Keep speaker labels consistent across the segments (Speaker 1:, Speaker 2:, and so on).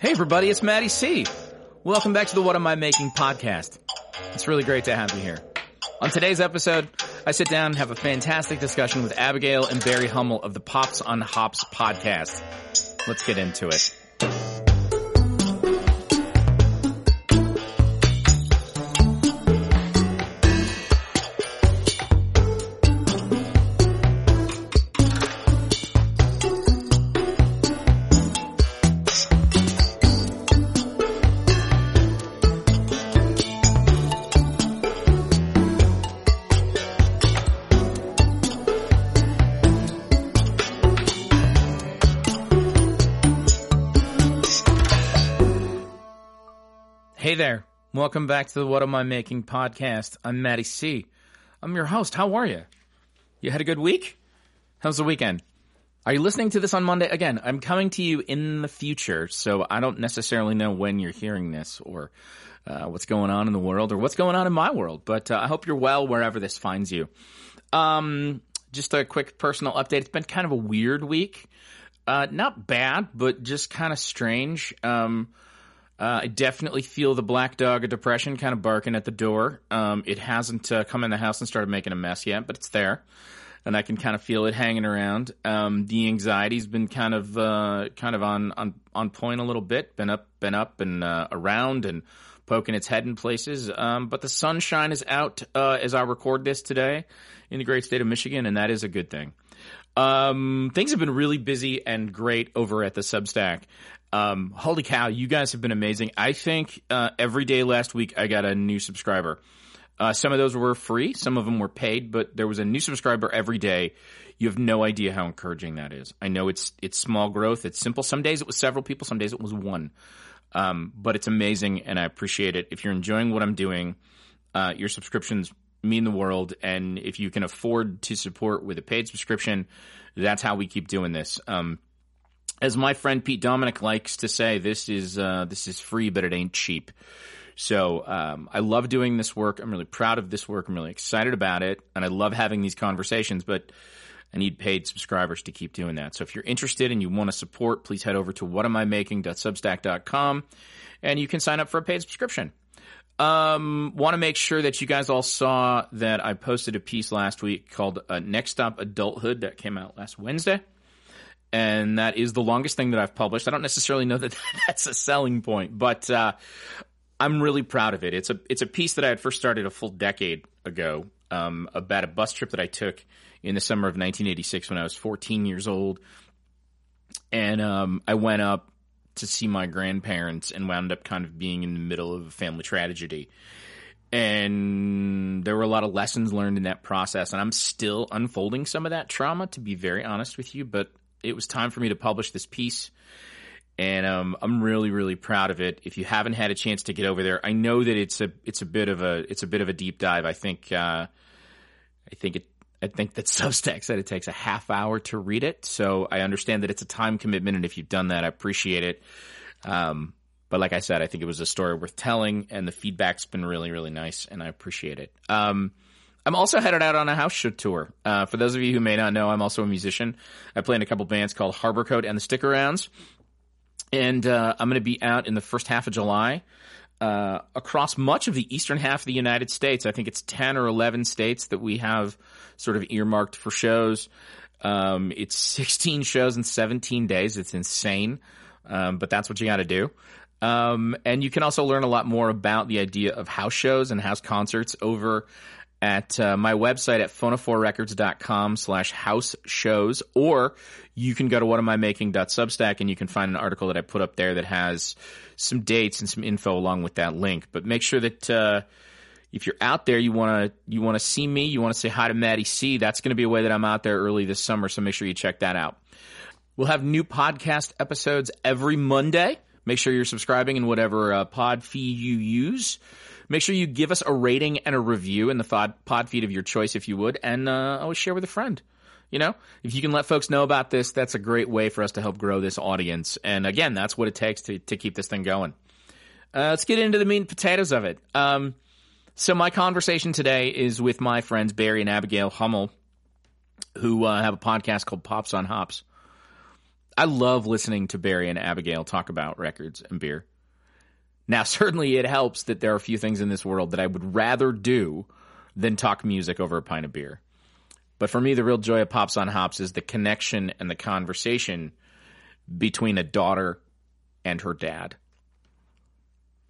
Speaker 1: Hey everybody, it's Maddie C. Welcome back to the What Am I Making podcast. It's really great to have you here. On today's episode, I sit down and have a fantastic discussion with Abigail and Barry Hummel of the Pops on Hops podcast. Let's get into it. Welcome back to the What Am I Making podcast. I'm Maddie C. I'm your host. How are you? You had a good week? How's the weekend? Are you listening to this on Monday? Again, I'm coming to you in the future, so I don't necessarily know when you're hearing this or uh, what's going on in the world or what's going on in my world, but uh, I hope you're well wherever this finds you. Um, just a quick personal update. It's been kind of a weird week. Uh, not bad, but just kind of strange. Um, uh, I definitely feel the black dog of depression kind of barking at the door. Um, it hasn't uh, come in the house and started making a mess yet, but it's there, and I can kind of feel it hanging around. Um, the anxiety's been kind of uh, kind of on, on on point a little bit. Been up, been up, and uh, around, and poking its head in places. Um, but the sunshine is out uh, as I record this today in the great state of Michigan, and that is a good thing. Um, things have been really busy and great over at the Substack. Um, holy cow, you guys have been amazing. I think uh, every day last week I got a new subscriber. Uh, some of those were free, some of them were paid, but there was a new subscriber every day. You have no idea how encouraging that is. I know it's it's small growth, it's simple. Some days it was several people, some days it was one, um, but it's amazing, and I appreciate it. If you're enjoying what I'm doing, uh, your subscriptions mean the world, and if you can afford to support with a paid subscription, that's how we keep doing this. Um, as my friend Pete Dominick likes to say, this is uh, this is free, but it ain't cheap. So um, I love doing this work. I'm really proud of this work. I'm really excited about it, and I love having these conversations. But I need paid subscribers to keep doing that. So if you're interested and you want to support, please head over to whatamimaking.substack.com, and you can sign up for a paid subscription. Um, want to make sure that you guys all saw that I posted a piece last week called uh, "Next Stop Adulthood" that came out last Wednesday and that is the longest thing that I've published. I don't necessarily know that that's a selling point, but uh, I'm really proud of it. It's a it's a piece that I had first started a full decade ago um, about a bus trip that I took in the summer of 1986 when I was 14 years old, and um, I went up to see my grandparents and wound up kind of being in the middle of a family tragedy. And there were a lot of lessons learned in that process, and I'm still unfolding some of that trauma, to be very honest with you. But it was time for me to publish this piece and um, I'm really really proud of it. If you haven't had a chance to get over there, I know that it's a it's a bit of a it's a bit of a deep dive. I think uh, I think it I think that Substack said it takes a half hour to read it, so I understand that it's a time commitment, and if you've done that, I appreciate it. Um, but like I said, I think it was a story worth telling, and the feedback's been really really nice, and I appreciate it. Um, I'm also headed out on a house show tour. Uh, for those of you who may not know, I'm also a musician. I play in a couple bands called Harbor Coat and the Stick Arounds. And uh, I'm going to be out in the first half of July uh, across much of the eastern half of the United States. I think it's 10 or 11 states that we have sort of earmarked for shows. Um, it's 16 shows in 17 days. It's insane. Um, but that's what you got to do. Um, and you can also learn a lot more about the idea of house shows and house concerts over at uh, my website at phonoforerecords.com slash house shows, or you can go to whatamimaking.substack and you can find an article that I put up there that has some dates and some info along with that link. But make sure that, uh, if you're out there, you want to, you want to see me, you want to say hi to Maddie C, that's going to be a way that I'm out there early this summer. So make sure you check that out. We'll have new podcast episodes every Monday. Make sure you're subscribing in whatever uh, pod feed you use. Make sure you give us a rating and a review in the pod, feed of your choice if you would, and uh, always share with a friend. You know, if you can let folks know about this, that's a great way for us to help grow this audience. And again, that's what it takes to, to keep this thing going. Uh, let's get into the meat and potatoes of it. Um, so my conversation today is with my friends Barry and Abigail Hummel, who uh, have a podcast called Pops on Hops. I love listening to Barry and Abigail talk about records and beer. Now, certainly it helps that there are a few things in this world that I would rather do than talk music over a pint of beer. But for me, the real joy of Pops on Hops is the connection and the conversation between a daughter and her dad.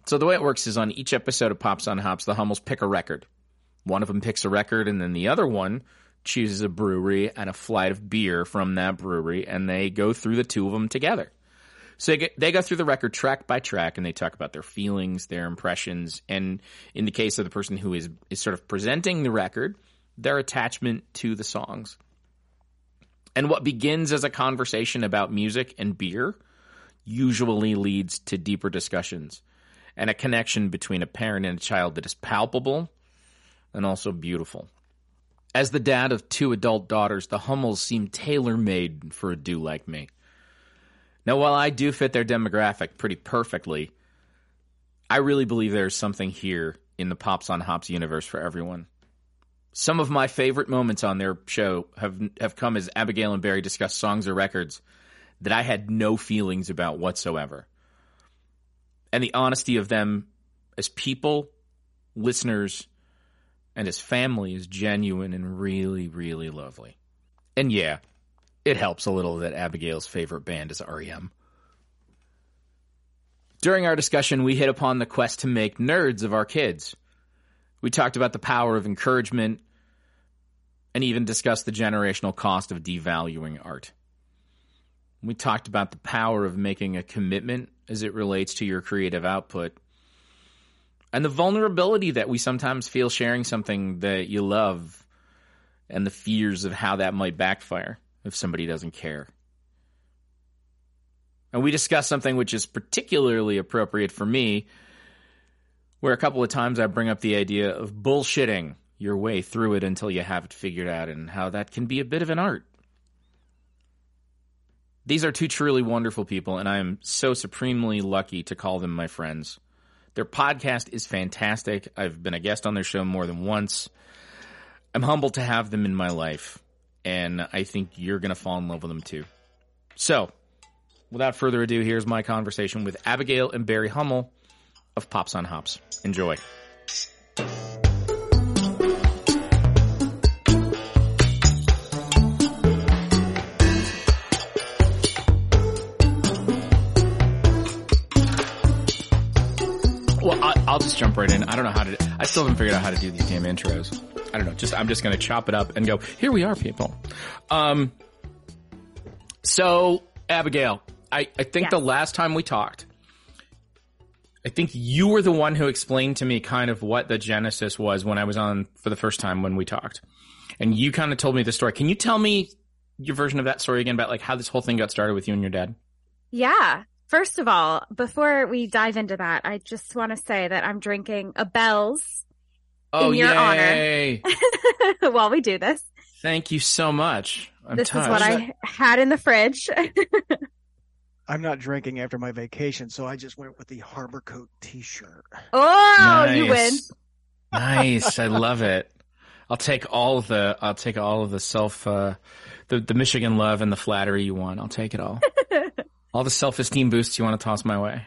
Speaker 1: So the way it works is on each episode of Pops on Hops, the Hummels pick a record. One of them picks a record, and then the other one chooses a brewery and a flight of beer from that brewery, and they go through the two of them together. So they, get, they go through the record track by track, and they talk about their feelings, their impressions, and in the case of the person who is is sort of presenting the record, their attachment to the songs. And what begins as a conversation about music and beer usually leads to deeper discussions and a connection between a parent and a child that is palpable and also beautiful. As the dad of two adult daughters, the Hummels seem tailor made for a do like me. Now, while I do fit their demographic pretty perfectly, I really believe there's something here in the Pops on Hops universe for everyone. Some of my favorite moments on their show have have come as Abigail and Barry discuss songs or records that I had no feelings about whatsoever. And the honesty of them as people, listeners, and as family is genuine and really, really lovely. And yeah, it helps a little that Abigail's favorite band is REM. During our discussion, we hit upon the quest to make nerds of our kids. We talked about the power of encouragement and even discussed the generational cost of devaluing art. We talked about the power of making a commitment as it relates to your creative output and the vulnerability that we sometimes feel sharing something that you love and the fears of how that might backfire if somebody doesn't care. And we discussed something which is particularly appropriate for me, where a couple of times I bring up the idea of bullshitting your way through it until you have it figured out and how that can be a bit of an art. These are two truly wonderful people, and I am so supremely lucky to call them my friends. Their podcast is fantastic. I've been a guest on their show more than once. I'm humbled to have them in my life, and I think you're going to fall in love with them too. So, without further ado, here's my conversation with Abigail and Barry Hummel of Pops on Hops. Enjoy. I'll just jump right in. I don't know how to. I still haven't figured out how to do these damn intros. I don't know. Just I'm just going to chop it up and go. Here we are, people. Um. So Abigail, I I think
Speaker 2: Yes.
Speaker 1: the last time we talked, I think you were the one who explained to me kind of what the genesis was when I was on for the first time when we talked, and you kind of told me the story. Can you tell me your version of that story again about like how this whole thing got started with you and your dad?
Speaker 2: Yeah. First of all, before we dive into that, I just want to say that I'm drinking a Bell's
Speaker 1: Oh,
Speaker 2: In your honor.
Speaker 1: yay.
Speaker 2: while we do this.
Speaker 1: Thank you so much. I'm
Speaker 2: this
Speaker 1: touched.
Speaker 2: is what I had in the fridge.
Speaker 3: I'm not drinking after my vacation, so I just went with the Harbor Coat T-shirt.
Speaker 2: oh, you win.
Speaker 1: nice. I love it. I'll take all of the I'll take all of the self uh the, the Michigan love and the flattery you want. I'll take it all. All the self esteem boosts you want to toss my way.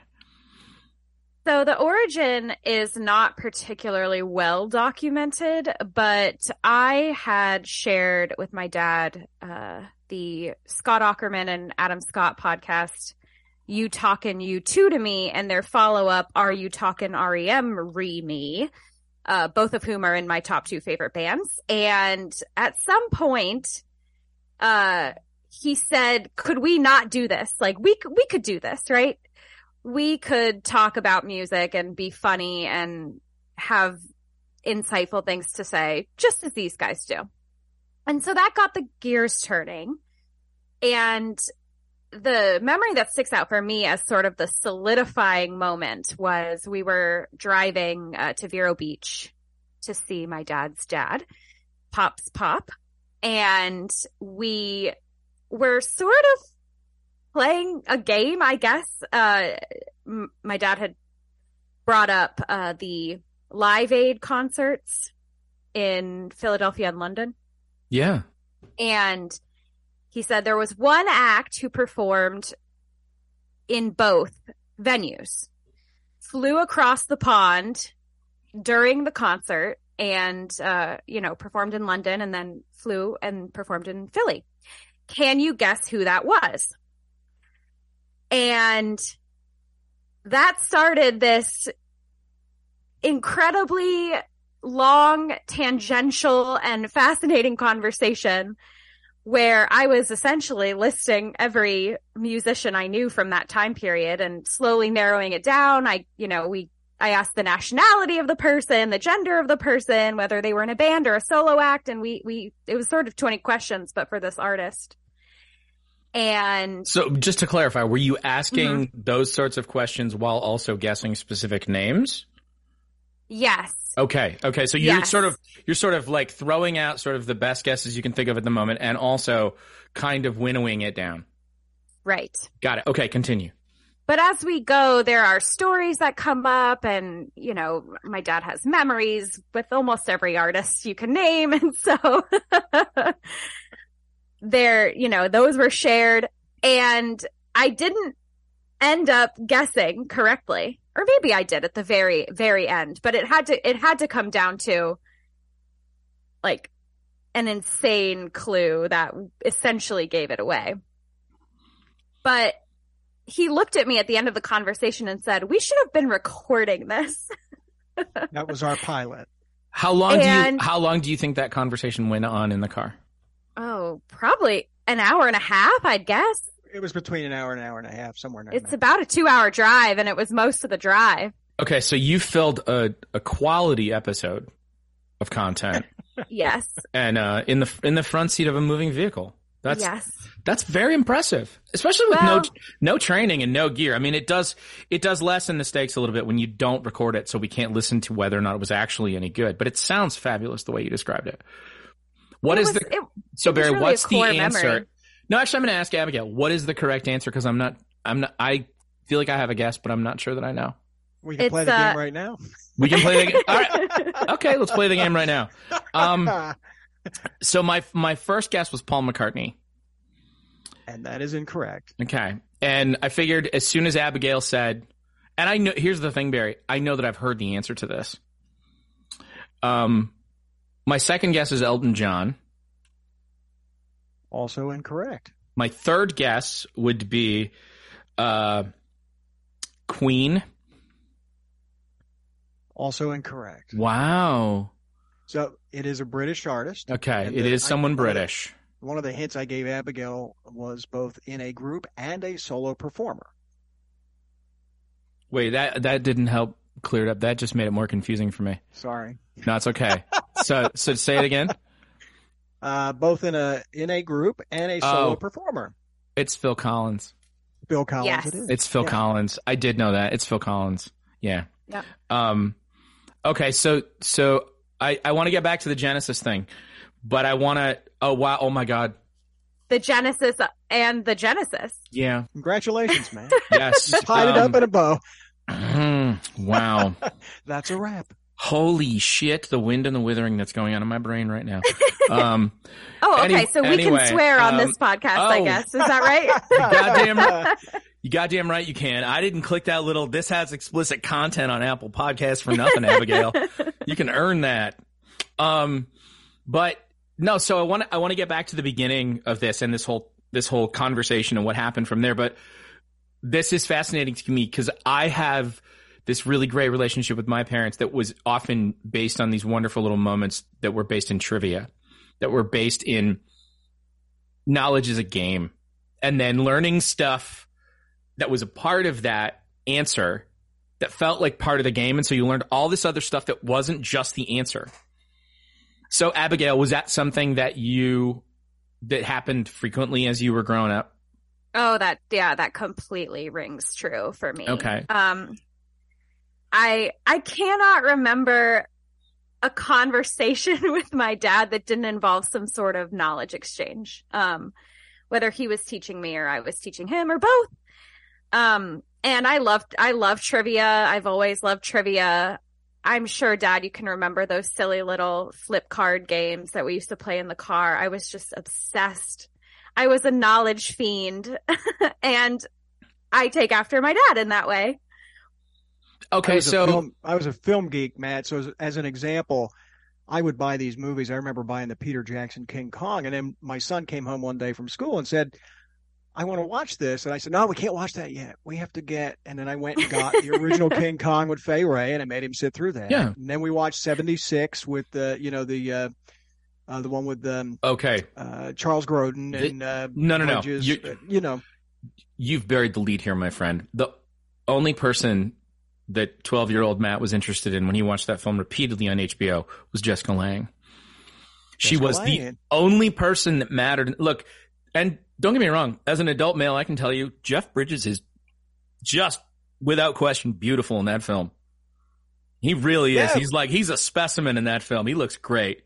Speaker 2: So the origin is not particularly well documented, but I had shared with my dad uh, the Scott Aukerman and Adam Scott podcast, "U Talkin' U2 to Me," and their follow up, "Are You Talkin' REM Re Me?" Uh, both of whom are in my top two favorite bands. And at some point, uh, he said, "Could we not do this? Like we we could do this, right?" we could talk about music and be funny and have insightful things to say, just as these guys do. And so that got the gears turning. And the memory that sticks out for me as sort of the solidifying moment was we were driving uh, to Vero Beach to see my dad's dad, Pop's Pop. And we were sort of playing a game, I guess. Uh, m- my dad had brought up uh, the Live Aid concerts in Philadelphia and London,
Speaker 1: Yeah.
Speaker 2: and He said there was one act who performed in both venues, flew across the pond during the concert and, uh, you know, performed in London and then flew and performed in Philly. Can you guess who that was? And that started this incredibly long, tangential, and fascinating conversation where I was essentially listing every musician I knew from that time period and slowly narrowing it down. I, you know, we, I asked the nationality of the person, the gender of the person, whether they were in a band or a solo act. And we, we, it was sort of 20 questions, but for this artist. And
Speaker 1: so just to clarify, were you asking mm-hmm. those sorts of questions while also guessing specific names?
Speaker 2: Yes.
Speaker 1: Okay. Okay. So you're yes. sort of you're sort of like throwing out sort of the best guesses you can think of at the moment and also kind of winnowing it down.
Speaker 2: Right.
Speaker 1: Got it. Okay, continue.
Speaker 2: But as we go, there are stories that come up and, you know, my dad has memories with almost every artist you can name. And so there, you know, those were shared and I didn't end up guessing correctly or maybe I did at the very very end, but it had to it had to come down to like an insane clue that essentially gave it away. But he looked at me at the end of the conversation and said, "We should have been recording this."
Speaker 3: that was our pilot.
Speaker 1: How long and, do you how long do you think that conversation went on in the car?
Speaker 2: Oh, probably an hour and a half, I'd guess
Speaker 3: it was between an hour and an hour and a half, somewhere.
Speaker 2: It's about a two hour drive, and it was most of the drive.
Speaker 1: Okay, so you filled a, a quality episode of content.
Speaker 2: yes.
Speaker 1: And uh, in the in the front seat of a moving vehicle. That's
Speaker 2: yes.
Speaker 1: That's very impressive, especially with well, no no training and no gear. I mean, it does it does lessen the stakes a little bit when you don't record it, so we can't listen to whether or not it was actually any good. But it sounds fabulous the way you described it. What is was, the it, so Barry? Really what's the answer? Memory. No, actually, I'm going to ask Abigail. What is the correct answer? Because I'm not. I'm not. I feel like I have a guess, but I'm not sure that I know.
Speaker 3: We can it's, play the uh, game right now.
Speaker 1: We can play the game. All right. Okay, let's play the game right now. Um, so my my first guess was Paul McCartney,
Speaker 3: and that is incorrect.
Speaker 1: Okay, and I figured as soon as Abigail said, and I know here's the thing, Barry. I know that I've heard the answer to this. Um, my second guess is Elton John.
Speaker 3: Also incorrect.
Speaker 1: My third guess would be uh, Queen.
Speaker 3: Also incorrect.
Speaker 1: Wow.
Speaker 3: So it is a British artist.
Speaker 1: Okay, it is someone I, British.
Speaker 3: One of the hints I gave Abigail was both in a group and a solo performer.
Speaker 1: Wait, that that didn't help clear it up. That just made it more confusing for me.
Speaker 3: Sorry.
Speaker 1: No, it's okay. so so say it again
Speaker 3: uh, both in a in a group and a solo oh, performer.
Speaker 1: It's Phil Collins.
Speaker 3: Phil Collins. Yes. It is.
Speaker 1: It's Phil yeah. Collins. I did know that. It's Phil Collins. Yeah.
Speaker 2: Yeah.
Speaker 1: Um. Okay. So so I I want to get back to the Genesis thing, but I want to. Oh wow! Oh my God.
Speaker 2: The Genesis and the Genesis.
Speaker 1: Yeah.
Speaker 3: Congratulations, man.
Speaker 1: yes.
Speaker 3: Tied um, it up in a bow.
Speaker 1: wow.
Speaker 3: That's a wrap.
Speaker 1: Holy shit, the wind and the withering that's going on in my brain right now. Um,
Speaker 2: oh, okay. Any, so we anyway, can swear on this um, podcast, oh, I guess. Is that right?
Speaker 1: goddamn right. You goddamn right you can. I didn't click that little, this has explicit content on Apple Podcasts for nothing, Abigail. you can earn that. Um, but no, so I want to, I want to get back to the beginning of this and this whole, this whole conversation and what happened from there. But this is fascinating to me because I have, this really great relationship with my parents that was often based on these wonderful little moments that were based in trivia, that were based in knowledge as a game, and then learning stuff that was a part of that answer that felt like part of the game. And so you learned all this other stuff that wasn't just the answer. So Abigail, was that something that you, that happened frequently as you were growing up?
Speaker 2: Oh, that, yeah, that completely rings true for me.
Speaker 1: Okay.
Speaker 2: Um, I I cannot remember a conversation with my dad that didn't involve some sort of knowledge exchange. Um, whether he was teaching me or I was teaching him or both. Um, and I loved I love trivia. I've always loved trivia. I'm sure dad you can remember those silly little flip card games that we used to play in the car. I was just obsessed. I was a knowledge fiend and I take after my dad in that way.
Speaker 3: I
Speaker 1: Okay,
Speaker 3: a
Speaker 1: so
Speaker 3: film, I was a film geek, Matt. So as, as an example, I would buy these movies. I remember buying the Peter Jackson King Kong, and then my son came home one day from school and said, "I want to watch this." And I said, "No, we can't watch that yet. We have to get." And then I went and got the original King Kong with Fay Wray, and I made him sit through that.
Speaker 1: Yeah.
Speaker 3: And then we watched '76 with the, you know, the uh, uh, the one with um,
Speaker 1: okay,
Speaker 3: uh, Charles Grodin and uh,
Speaker 1: no, no, no. You-
Speaker 3: uh, you know.
Speaker 1: you've buried the lead here, my friend. The only person that 12 year old Matt was interested in when he watched that film repeatedly on HBO was Jessica Lange. she
Speaker 3: Jessica
Speaker 1: was the only person that mattered. Look, and don't get me wrong, as an adult male, I can tell you, Jeff Bridges is just without question beautiful in that film. He really is.
Speaker 3: Yeah.
Speaker 1: He's like, he's a specimen in that film. He looks great.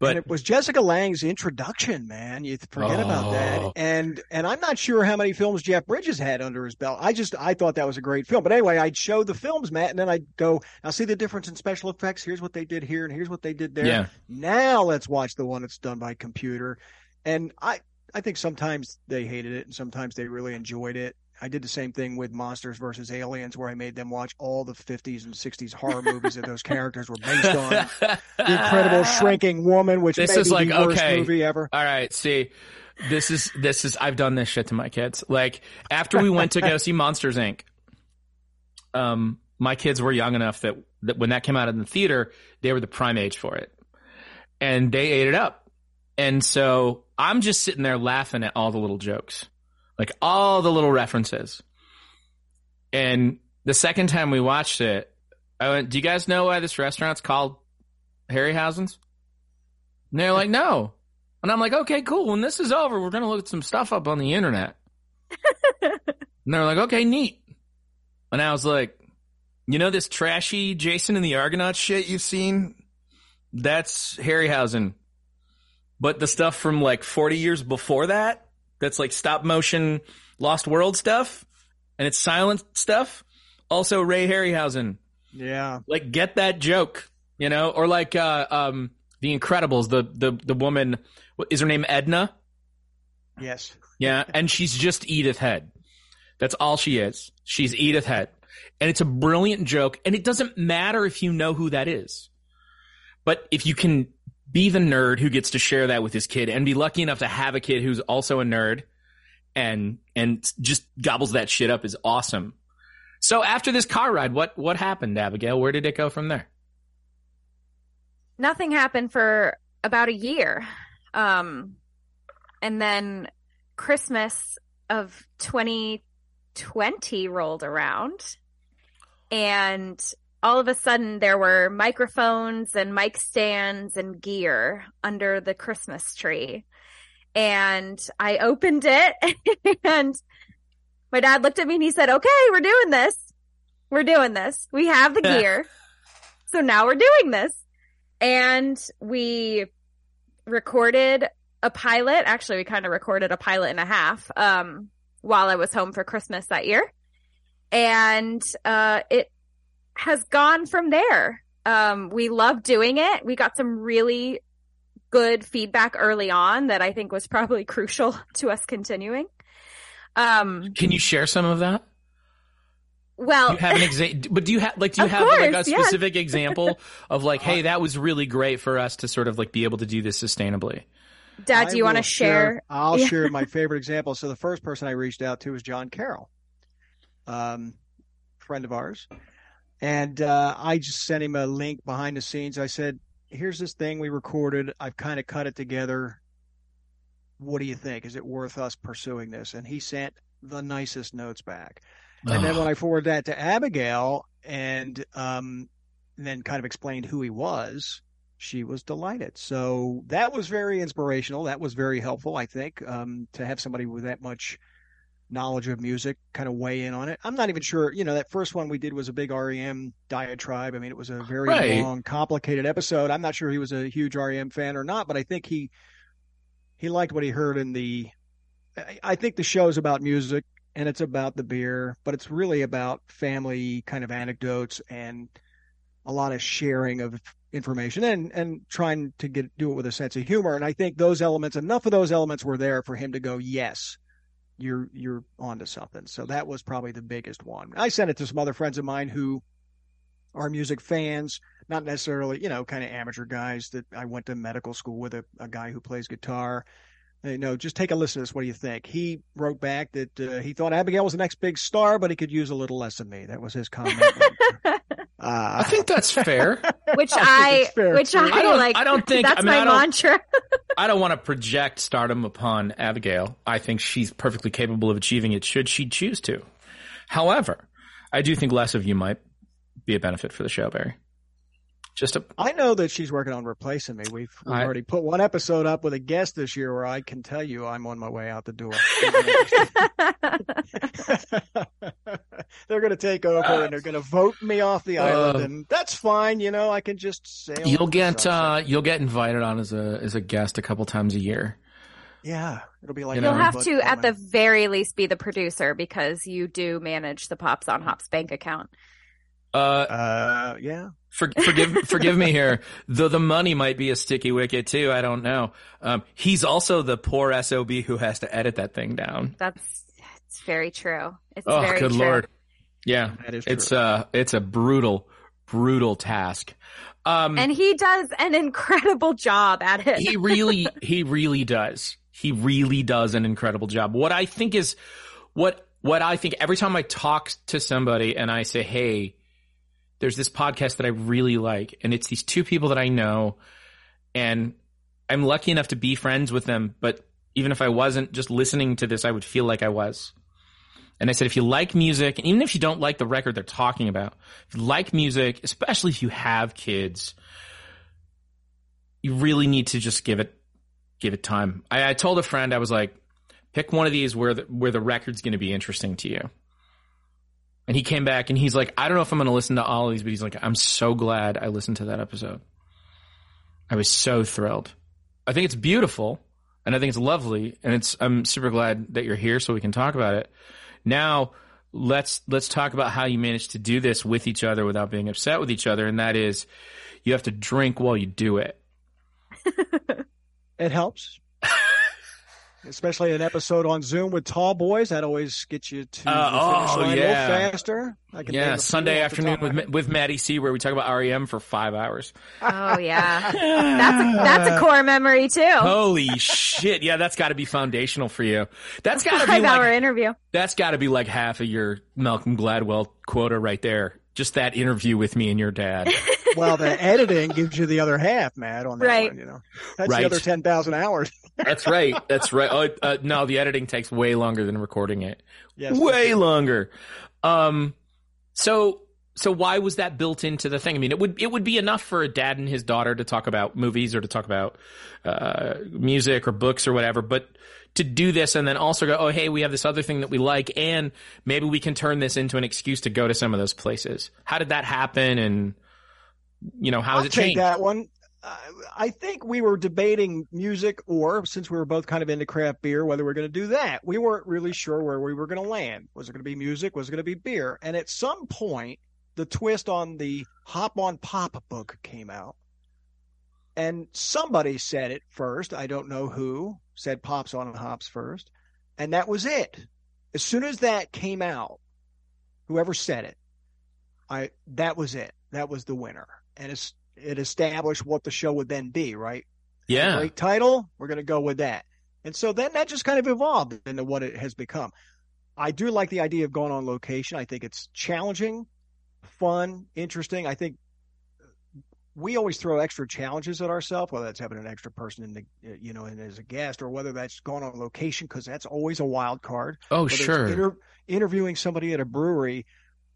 Speaker 1: But
Speaker 3: and it was Jessica Lange's introduction, man. You forget about
Speaker 1: Oh.
Speaker 3: that. And and I'm not sure how many films Jeff Bridges had under his belt. I just I thought that was a great film. But anyway, I'd show the films, Matt, and then I'd go, now see the difference in special effects. Here's what they did here, and here's what they did there.
Speaker 1: yeah,
Speaker 3: Now let's watch the one that's done by computer. And I I think sometimes they hated it, and sometimes they really enjoyed it. I did the same thing with Monsters versus Aliens, where I made them watch all the 50s and 60s horror movies that those characters were based on. The Incredible Shrinking Woman, which
Speaker 1: This is like,
Speaker 3: the worst
Speaker 1: okay.
Speaker 3: movie ever.
Speaker 1: All right, see, this is this is I've done this shit to my kids. Like after we went to go see Monsters Inc. Um, my kids were young enough that that when that came out in the theater, they were the prime age for it, and they ate it up. And so I'm just sitting there laughing at all the little jokes, like all the little references. And the second time we watched it, I went, "Do you guys know why this restaurant's called Harryhausen's?" And they're like, "No." And I'm like, okay, cool. When this is over, we're going to look at some stuff up on the internet. and they're like, okay, neat. And I was like, you know, this trashy Jason and the Argonauts shit you've seen? That's Harryhausen. But the stuff from like 40 years before that, that's like stop motion Lost World stuff, and it's silent stuff, also Ray Harryhausen.
Speaker 3: Yeah.
Speaker 1: Like, get that joke, you know? Or like, uh, um, The Incredibles, the, the, the woman, is her name Edna?
Speaker 3: Yes.
Speaker 1: Yeah, and she's just Edith Head. That's all she is. She's Edith Head. And it's a brilliant joke, and it doesn't matter if you know who that is. But if you can be the nerd who gets to share that with his kid and be lucky enough to have a kid who's also a nerd and and just gobbles that shit up is awesome. So after this car ride, what what happened, Abigail? Where did it go from there?
Speaker 2: Nothing happened for about a year. Um, and then Christmas of 2020 rolled around and all of a sudden there were microphones and mic stands and gear under the Christmas tree. And I opened it and my dad looked at me and he said, okay, we're doing this. We're doing this. We have the gear. so now we're doing this. And we recorded a pilot. Actually, we kind of recorded a pilot and a half, um, while I was home for Christmas that year. And, uh, it has gone from there. Um, we love doing it. We got some really good feedback early on that I think was probably crucial to us continuing. Um,
Speaker 1: Can you share some of that?
Speaker 2: well,
Speaker 1: Do you have an example? But do you have like do you
Speaker 2: Of
Speaker 1: have like a
Speaker 2: course, yeah.
Speaker 1: specific example of like, hey, that was really great for us to sort of like be able to do this sustainably?
Speaker 2: Dad, do you want to
Speaker 3: will
Speaker 2: share?
Speaker 3: I'll
Speaker 2: Yeah.
Speaker 3: share my favorite example. So the first person I reached out to was John Carroll, um, friend of ours, and uh, I just sent him a link behind the scenes. I said, "Here's this thing we recorded. I've kind of cut it together. What do you think? Is it worth us pursuing this?" And he sent the nicest notes back. And then when I forwarded that to Abigail and um, then kind of explained who he was, she was delighted. So that was very inspirational. That was very helpful, I think, um, to have somebody with that much knowledge of music kind of weigh in on it. I'm not even sure, you know, that first one we did was a big REM diatribe. I mean, it was a very
Speaker 1: Right.
Speaker 3: long, complicated episode. I'm not sure he was a huge REM fan or not, but I think he he liked what he heard in the I- I think the show's about music and it's about the beer, but it's really about family kind of anecdotes and a lot of sharing of information and and trying to get do it with a sense of humor. And I think those elements, enough of those elements were there for him to go, yes, you're you're onto something. So that was probably the biggest one. I sent it to some other friends of mine who are music fans, not necessarily, you know, kind of amateur guys that I went to medical school with a, a guy who plays guitar. You know, just take a listen to this. What do you think? He wrote back that uh, he thought Abigail was the next big star, but he could use a little less of me. That was his comment. uh,
Speaker 1: I think that's fair.
Speaker 2: which
Speaker 3: I
Speaker 2: I, which
Speaker 3: too.
Speaker 2: I,
Speaker 1: I don't-
Speaker 2: like.
Speaker 1: I don't think-
Speaker 2: that's
Speaker 1: I mean,
Speaker 2: my
Speaker 1: I
Speaker 2: mantra.
Speaker 1: I don't want to project stardom upon Abigail. I think she's perfectly capable of achieving it should she choose to. However, I do think less of you might be a benefit for the show, Barry. Just a
Speaker 3: I know that she's working on replacing me. We've, we've
Speaker 1: I-
Speaker 3: already put one episode up with a guest this year where I can tell you I'm on my way out the door. they're going to take over and they're going to vote me off the island,
Speaker 1: Uh,
Speaker 3: and that's fine. You know, I can just sail.
Speaker 1: you'll get uh you'll get invited on as a as a guest a couple times a year.
Speaker 3: yeah, it'll be like
Speaker 1: You
Speaker 2: You'll
Speaker 1: know,
Speaker 2: have to, at the very least, be the producer because you do manage the Pops on Hops bank account.
Speaker 1: Uh
Speaker 3: uh yeah.
Speaker 1: for, forgive forgive me here. Though the money might be a sticky wicket too, I don't know. Um he's also the poor SOB who has to edit that thing down.
Speaker 2: That's it's very true. It's
Speaker 1: Oh,
Speaker 2: very
Speaker 1: good
Speaker 2: true.
Speaker 1: lord. Yeah.
Speaker 3: That is true.
Speaker 1: It's uh it's a brutal brutal task. Um
Speaker 2: And he does an incredible job at it.
Speaker 1: he really he really does he really does an incredible job what i think is what what i think every time i talk to somebody and i say hey there's this podcast that i really like and it's these two people that i know and i'm lucky enough to be friends with them but even if i wasn't just listening to this i would feel like i was and I said, if you like music, and even if you don't like the record they're talking about, if you like music, especially if you have kids, you really need to just give it give it time. I, I told a friend I was like, pick one of these where the, where the record's going to be interesting to you. And he came back and he's like, I don't know if I'm going to listen to all of these, but he's like, I'm so glad I listened to that episode. I was so thrilled. I think it's beautiful and I think it's lovely and it's I'm super glad that you're here so we can talk about it. Now, let's let's talk about how you managed to do this with each other without being upset with each other and that is you have to drink while you do it.
Speaker 3: It helps. Especially an episode on Zoom with tall boys, that always gets you to
Speaker 1: Uh,
Speaker 3: the finish
Speaker 1: oh,
Speaker 3: line a little
Speaker 1: yeah.
Speaker 3: faster. I can
Speaker 1: Yeah, Sunday
Speaker 3: off the top
Speaker 1: afternoon with with Maddie C, where we talk about REM for five hours.
Speaker 2: Oh yeah, that's a, that's a core memory too.
Speaker 1: Holy shit! Yeah, that's got to be foundational for you. That's got to be
Speaker 2: Five hour interview.
Speaker 1: that's got to be like half of your Malcolm Gladwell quota right there. Just that interview with me and your dad.
Speaker 3: well, the editing gives you the other half, Matt, on that
Speaker 2: Right.
Speaker 3: one, you know. That's
Speaker 1: Right.
Speaker 3: the other 10,000 hours.
Speaker 1: That's right. That's right. Oh, uh, no, the editing takes way longer than recording it.
Speaker 3: Yes.
Speaker 1: way longer. Um, so so why was that built into the thing? I mean, it would it would be enough for a dad and his daughter to talk about movies or to talk about uh, music or books or whatever, but to do this and then also go, oh hey, we have this other thing that we like, and maybe we can turn this into an excuse to go to some of those places. How did that happen? And you know, how
Speaker 3: I'll
Speaker 1: has it changed?
Speaker 3: that one. Uh, I think we were debating music or since we were both kind of into craft beer, whether we are going to do that. We weren't really sure where we were going to land. Was it going to be music? Was it going to be beer? And at some point, the twist on the Hop on Pop book came out. And somebody said it first. I don't know who said pops on and hops first. And that was it. As soon as that came out, whoever said it, I that was it. That was the winner. And it's it established what the show would then be, right?
Speaker 1: Yeah,
Speaker 3: Great title. We're going to go with that. And so then that just kind of evolved into what it has become. I do like the idea of going on location. I think it's challenging, fun, interesting. I think we always throw extra challenges at ourselves, whether that's having an extra person in the, uh, you know, in as a guest or whether that's going on location because that's always a wild card.
Speaker 1: oh
Speaker 3: Whether
Speaker 1: sure,
Speaker 3: inter- interviewing somebody at a brewery.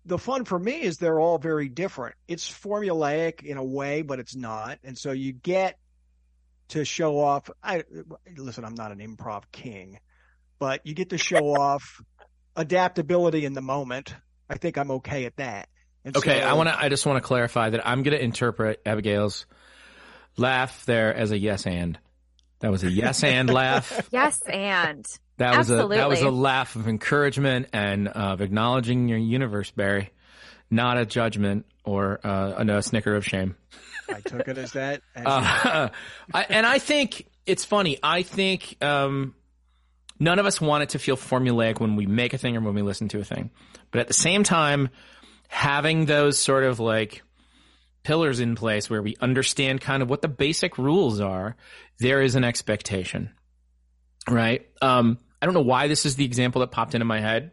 Speaker 3: The fun for me is they're all very different. It's formulaic in a way, but it's not. And so you get to show off. I listen. I'm not an improv king, but you get to show off adaptability in the moment. I think I'm okay at that. And
Speaker 1: Okay,
Speaker 3: so-
Speaker 1: I want to. I just want to clarify that I'm going to interpret Abigail's laugh there as a yes and. That was a yes and laugh.
Speaker 2: Yes, and
Speaker 1: That was a that was a laugh of encouragement and of acknowledging your universe, Barry. not a judgment or uh, a snicker of shame.
Speaker 3: I took it as that. As
Speaker 1: Uh, I, and I think it's funny. I think um, none of us want it to feel formulaic when we make a thing or when we listen to a thing. But at the same time, having those sort of like pillars in place where we understand kind of what the basic rules are, there is an expectation, right? Um, I don't know why this is the example that popped into my head.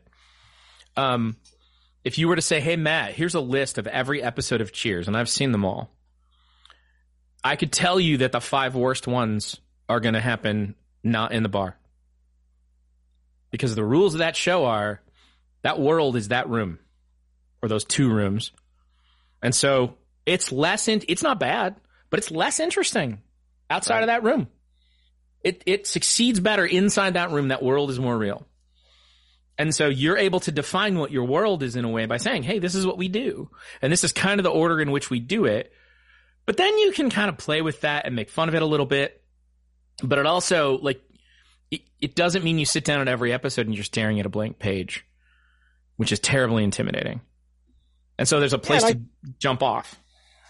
Speaker 1: Um, if you were to say, "Hey Matt, here's a list of every episode of Cheers," and I've seen them all, I could tell you that the five worst ones are going to happen not in the bar. Because the rules of that show are that world is that room or those two rooms. And so it's less, in, it's not bad, but it's less interesting outside
Speaker 3: Right.
Speaker 1: of that room. It, it succeeds better inside that room. That world is more real. And so you're able to define what your world is in a way by saying, Hey, this is what we do. And this is kind of the order in which we do it. But then you can kind of play with that and make fun of it a little bit. But it also, like, it, it doesn't mean you sit down at every episode and you're staring at a blank page, which is terribly intimidating. And so there's a place
Speaker 3: I-
Speaker 1: to jump off.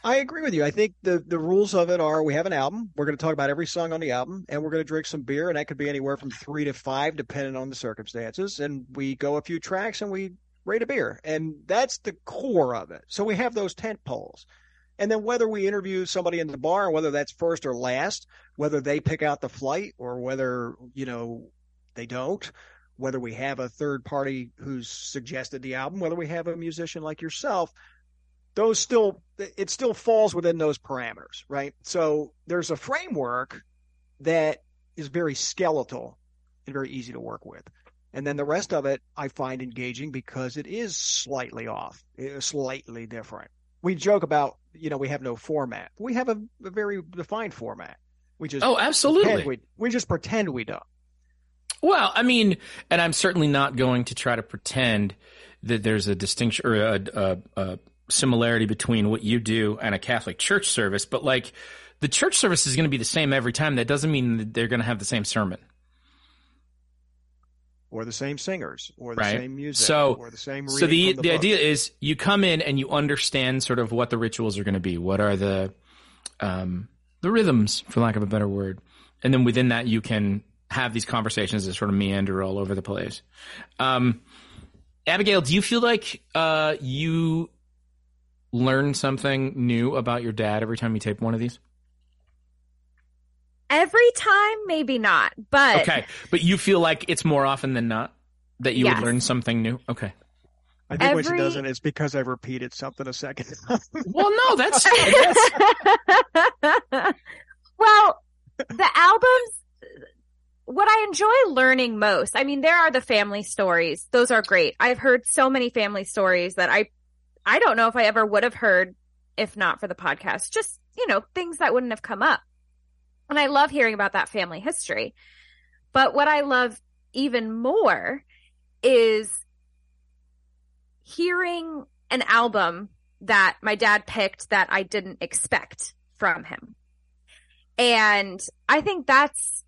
Speaker 3: I agree with you. I think the the rules of it are we have an album. We're going to talk about every song on the album, and we're going to drink some beer, and that could be anywhere from three to five, depending on the circumstances. And we go a few tracks and we rate a beer, and that's the core of it. So we have those tent poles. And then whether we interview somebody in the bar, whether that's first or last, whether they pick out the flight or whether, you know, they don't, whether we have a third party who's suggested the album, whether we have a musician like yourself, those still it still falls within those parameters, right? So there's a framework that is very skeletal and very easy to work with. And then the rest of it I find engaging because it is slightly off, it is slightly different. We joke about, you know, we have no format. We have a, a very defined format. We just
Speaker 1: Oh, absolutely.
Speaker 3: we, we just pretend we don't.
Speaker 1: Well, I mean, and I'm certainly not going to try to pretend that there's a distinction or a, a, a similarity between what you do and a Catholic church service, but like the church service is going to be the same every time. That doesn't mean that they're going to have the same sermon.
Speaker 3: Or the same singers, or the
Speaker 1: Right.
Speaker 3: same music,
Speaker 1: So-
Speaker 3: or the same
Speaker 1: So the the,
Speaker 3: the,
Speaker 1: idea is you come in and you understand sort of what the rituals are going to be. What are the um, the rhythms, for lack of a better word, and then within that you can have these conversations that sort of meander all over the place. Um, Abigail, do you feel like uh, you learn something new about your dad every time you tape one of these?
Speaker 2: Every time, maybe not, but
Speaker 1: Okay, but you feel like it's more often than not that you
Speaker 2: Yes.
Speaker 1: would learn something new. Okay.
Speaker 3: I think when she doesn't, it's because I've repeated something a second time.
Speaker 1: Well, no, that's
Speaker 2: well, the albums, what I enjoy learning most, I mean, there are the family stories. Those are great. I've heard so many family stories that I, I don't know if I ever would have heard if not for the podcast. Just, you know, things that wouldn't have come up. And I love hearing about that family history. But what I love even more is hearing an album that my dad picked that I didn't expect from him. And I think that's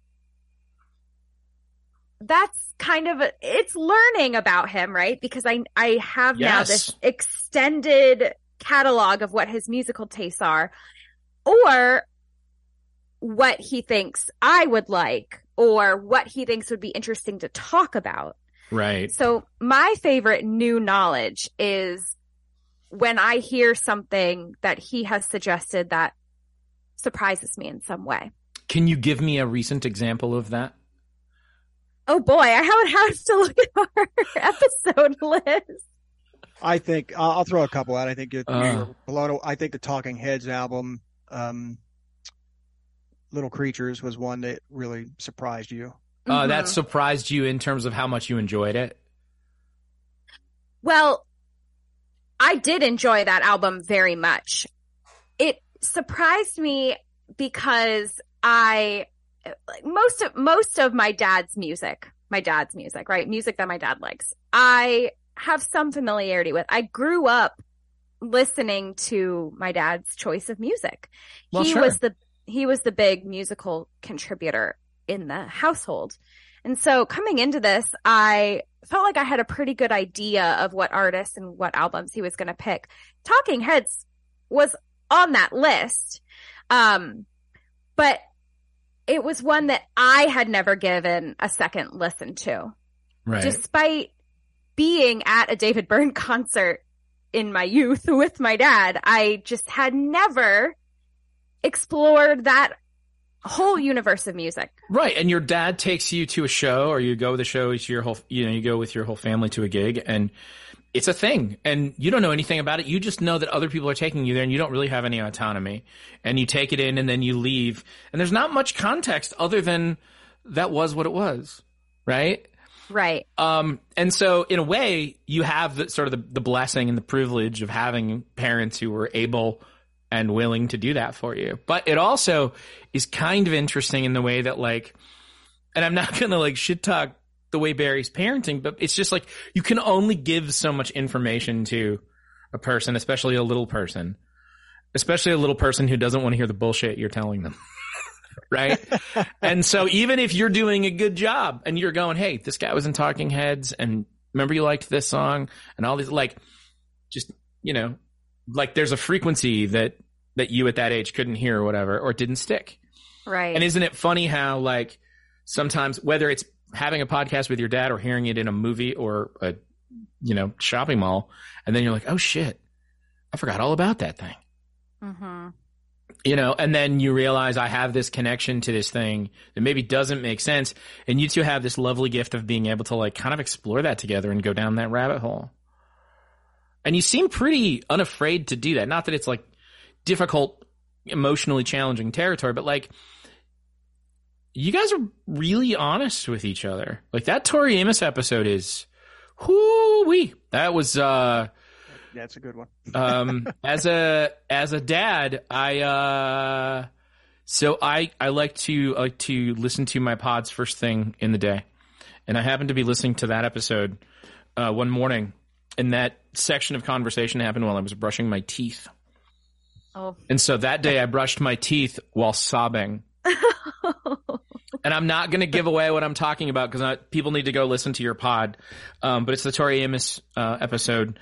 Speaker 2: that's kind of a, it's learning about him, right? Because I I have now this extended catalog of what his musical tastes are or what he thinks I would like or what he thinks would be interesting to talk about.
Speaker 1: right.
Speaker 2: So my favorite new knowledge is when I hear something that he has suggested that surprises me in some way.
Speaker 1: Can you give me a recent example of that?
Speaker 2: Oh boy, I would have to look at our episode list.
Speaker 3: I think I'll, I'll throw a couple out. I think it,
Speaker 1: Uh.
Speaker 3: Below, I think the Talking Heads album, um, Little Creatures, was one that really surprised you.
Speaker 1: Uh, that
Speaker 2: Mhm.
Speaker 1: surprised you in terms of how much you enjoyed it?
Speaker 2: Well, I did enjoy that album very much. It surprised me because I like, most of most of my dad's music, my dad's music, right? Music that my dad likes. I have some familiarity with. I grew up listening to my dad's choice of music.
Speaker 1: Well,
Speaker 2: he
Speaker 1: sure.
Speaker 2: was the he was the big musical contributor in the household. And so coming into this, I felt like I had a pretty good idea of what artists and what albums he was going to pick. Talking Heads was on that list. Um, but it was one that I had never given a second listen to.
Speaker 1: Right.
Speaker 2: Despite being at a David Byrne concert in my youth with my dad, I just had never explored that whole universe of music.
Speaker 1: Right. And your dad takes you to a show or you go with a show to your whole, you know, you go with your whole family to a gig and it's a thing and you don't know anything about it. You just know that other people are taking you there and you don't really have any autonomy and you take it in and then you leave and there's not much context other than that was what it was. Right.
Speaker 2: Right.
Speaker 1: Um, and so in a way you have the sort of the, the blessing and the privilege of having parents who were able and willing to do that for you. But it also is kind of interesting in the way that like, and I'm not going to like shit talk the way Barry's parenting, but it's just like you can only give so much information to a person, especially a little person, especially a little person who doesn't want to hear the bullshit you're telling them. right? and so even if you're doing a good job and you're going, Hey, this guy was in talking heads and remember you liked this song and all these like just, you know, like there's a frequency that that you at that age couldn't hear or whatever or didn't stick.
Speaker 2: Right.
Speaker 1: And isn't it funny how like sometimes whether it's having a podcast with your dad or hearing it in a movie or a you know shopping mall and then you're like, "Oh shit. I forgot all about that thing."
Speaker 2: Mm-hmm.
Speaker 1: You know, and then you realize I have this connection to this thing that maybe doesn't make sense and you two have this lovely gift of being able to like kind of explore that together and go down that rabbit hole. And you seem pretty unafraid to do that. Not that it's like difficult, emotionally challenging territory, but like you guys are really honest with each other. Like that Tori Amos episode is whoo wee. That was uh yeah,
Speaker 3: That's a good one.
Speaker 1: um as a as a dad, I uh so I I like to I like to listen to my pods first thing in the day. And I happened to be listening to that episode uh one morning and that section of conversation happened while I was brushing my teeth.
Speaker 2: Oh.
Speaker 1: And so that day I brushed my teeth while sobbing. and I'm not going to give away what I'm talking about because people need to go listen to your pod. Um, but it's the Tori Amos uh, episode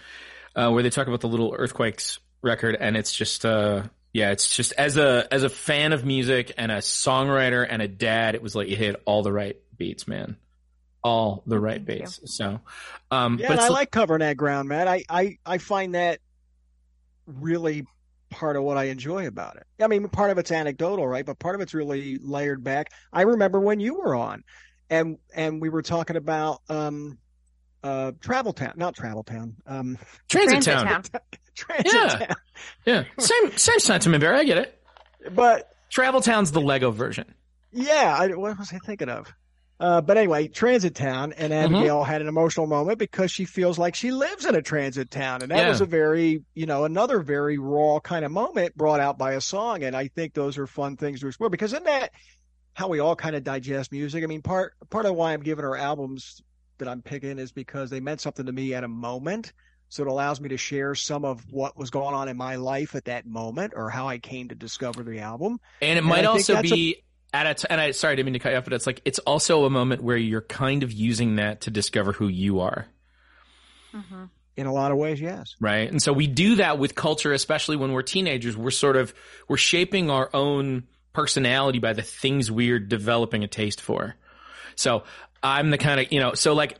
Speaker 1: uh, where they talk about the Little Earthquakes record, and it's just, uh, yeah, it's just as a as a fan of music and a songwriter and a dad, it was like you hit all the right beats, man, all the right
Speaker 2: Thank you.
Speaker 1: So, um,
Speaker 3: Yeah,
Speaker 1: but
Speaker 3: and I like covering that ground, man. I, I, I find that really part of what I enjoy about it. I mean, part of it's anecdotal, right? But part of it's really layered back. I remember when you were on, and and we were talking about um, uh, Travel Town, not Travel Town, um,
Speaker 1: Transit,
Speaker 2: Transit
Speaker 1: Town.
Speaker 2: Town.
Speaker 3: Transit
Speaker 1: Yeah.
Speaker 3: Town.
Speaker 1: Yeah, same same sentiment, Barry. I get it.
Speaker 3: But
Speaker 1: Travel Town's the Lego version.
Speaker 3: Yeah, I, what was I thinking of? Uh, but anyway, transit town, and
Speaker 1: Mm-hmm.
Speaker 3: Abigail had an emotional moment because she feels like she lives in a transit town, and that
Speaker 1: Yeah.
Speaker 3: was a very, you know, another very raw kind of moment brought out by a song, and I think those are fun things to explore because isn't that how we all kind of digest music? I mean, part part of why I'm giving her albums that I'm picking is because they meant something to me at a moment. So it allows me to share some of what was going on in my life at that moment or how I came to discover the album.
Speaker 1: And it
Speaker 3: And
Speaker 1: might
Speaker 3: I
Speaker 1: also
Speaker 3: that's a-
Speaker 1: be at a t- and I sorry, I didn't mean to cut you off, but it's like it's also a moment where you're kind of using that to discover who you are,
Speaker 2: hmm
Speaker 3: In a lot of ways, yes.
Speaker 1: right? And so we do that with culture, especially when we're teenagers. We're sort of we're shaping our own personality by the things we're developing a taste for. So I'm the kind of you know, so like,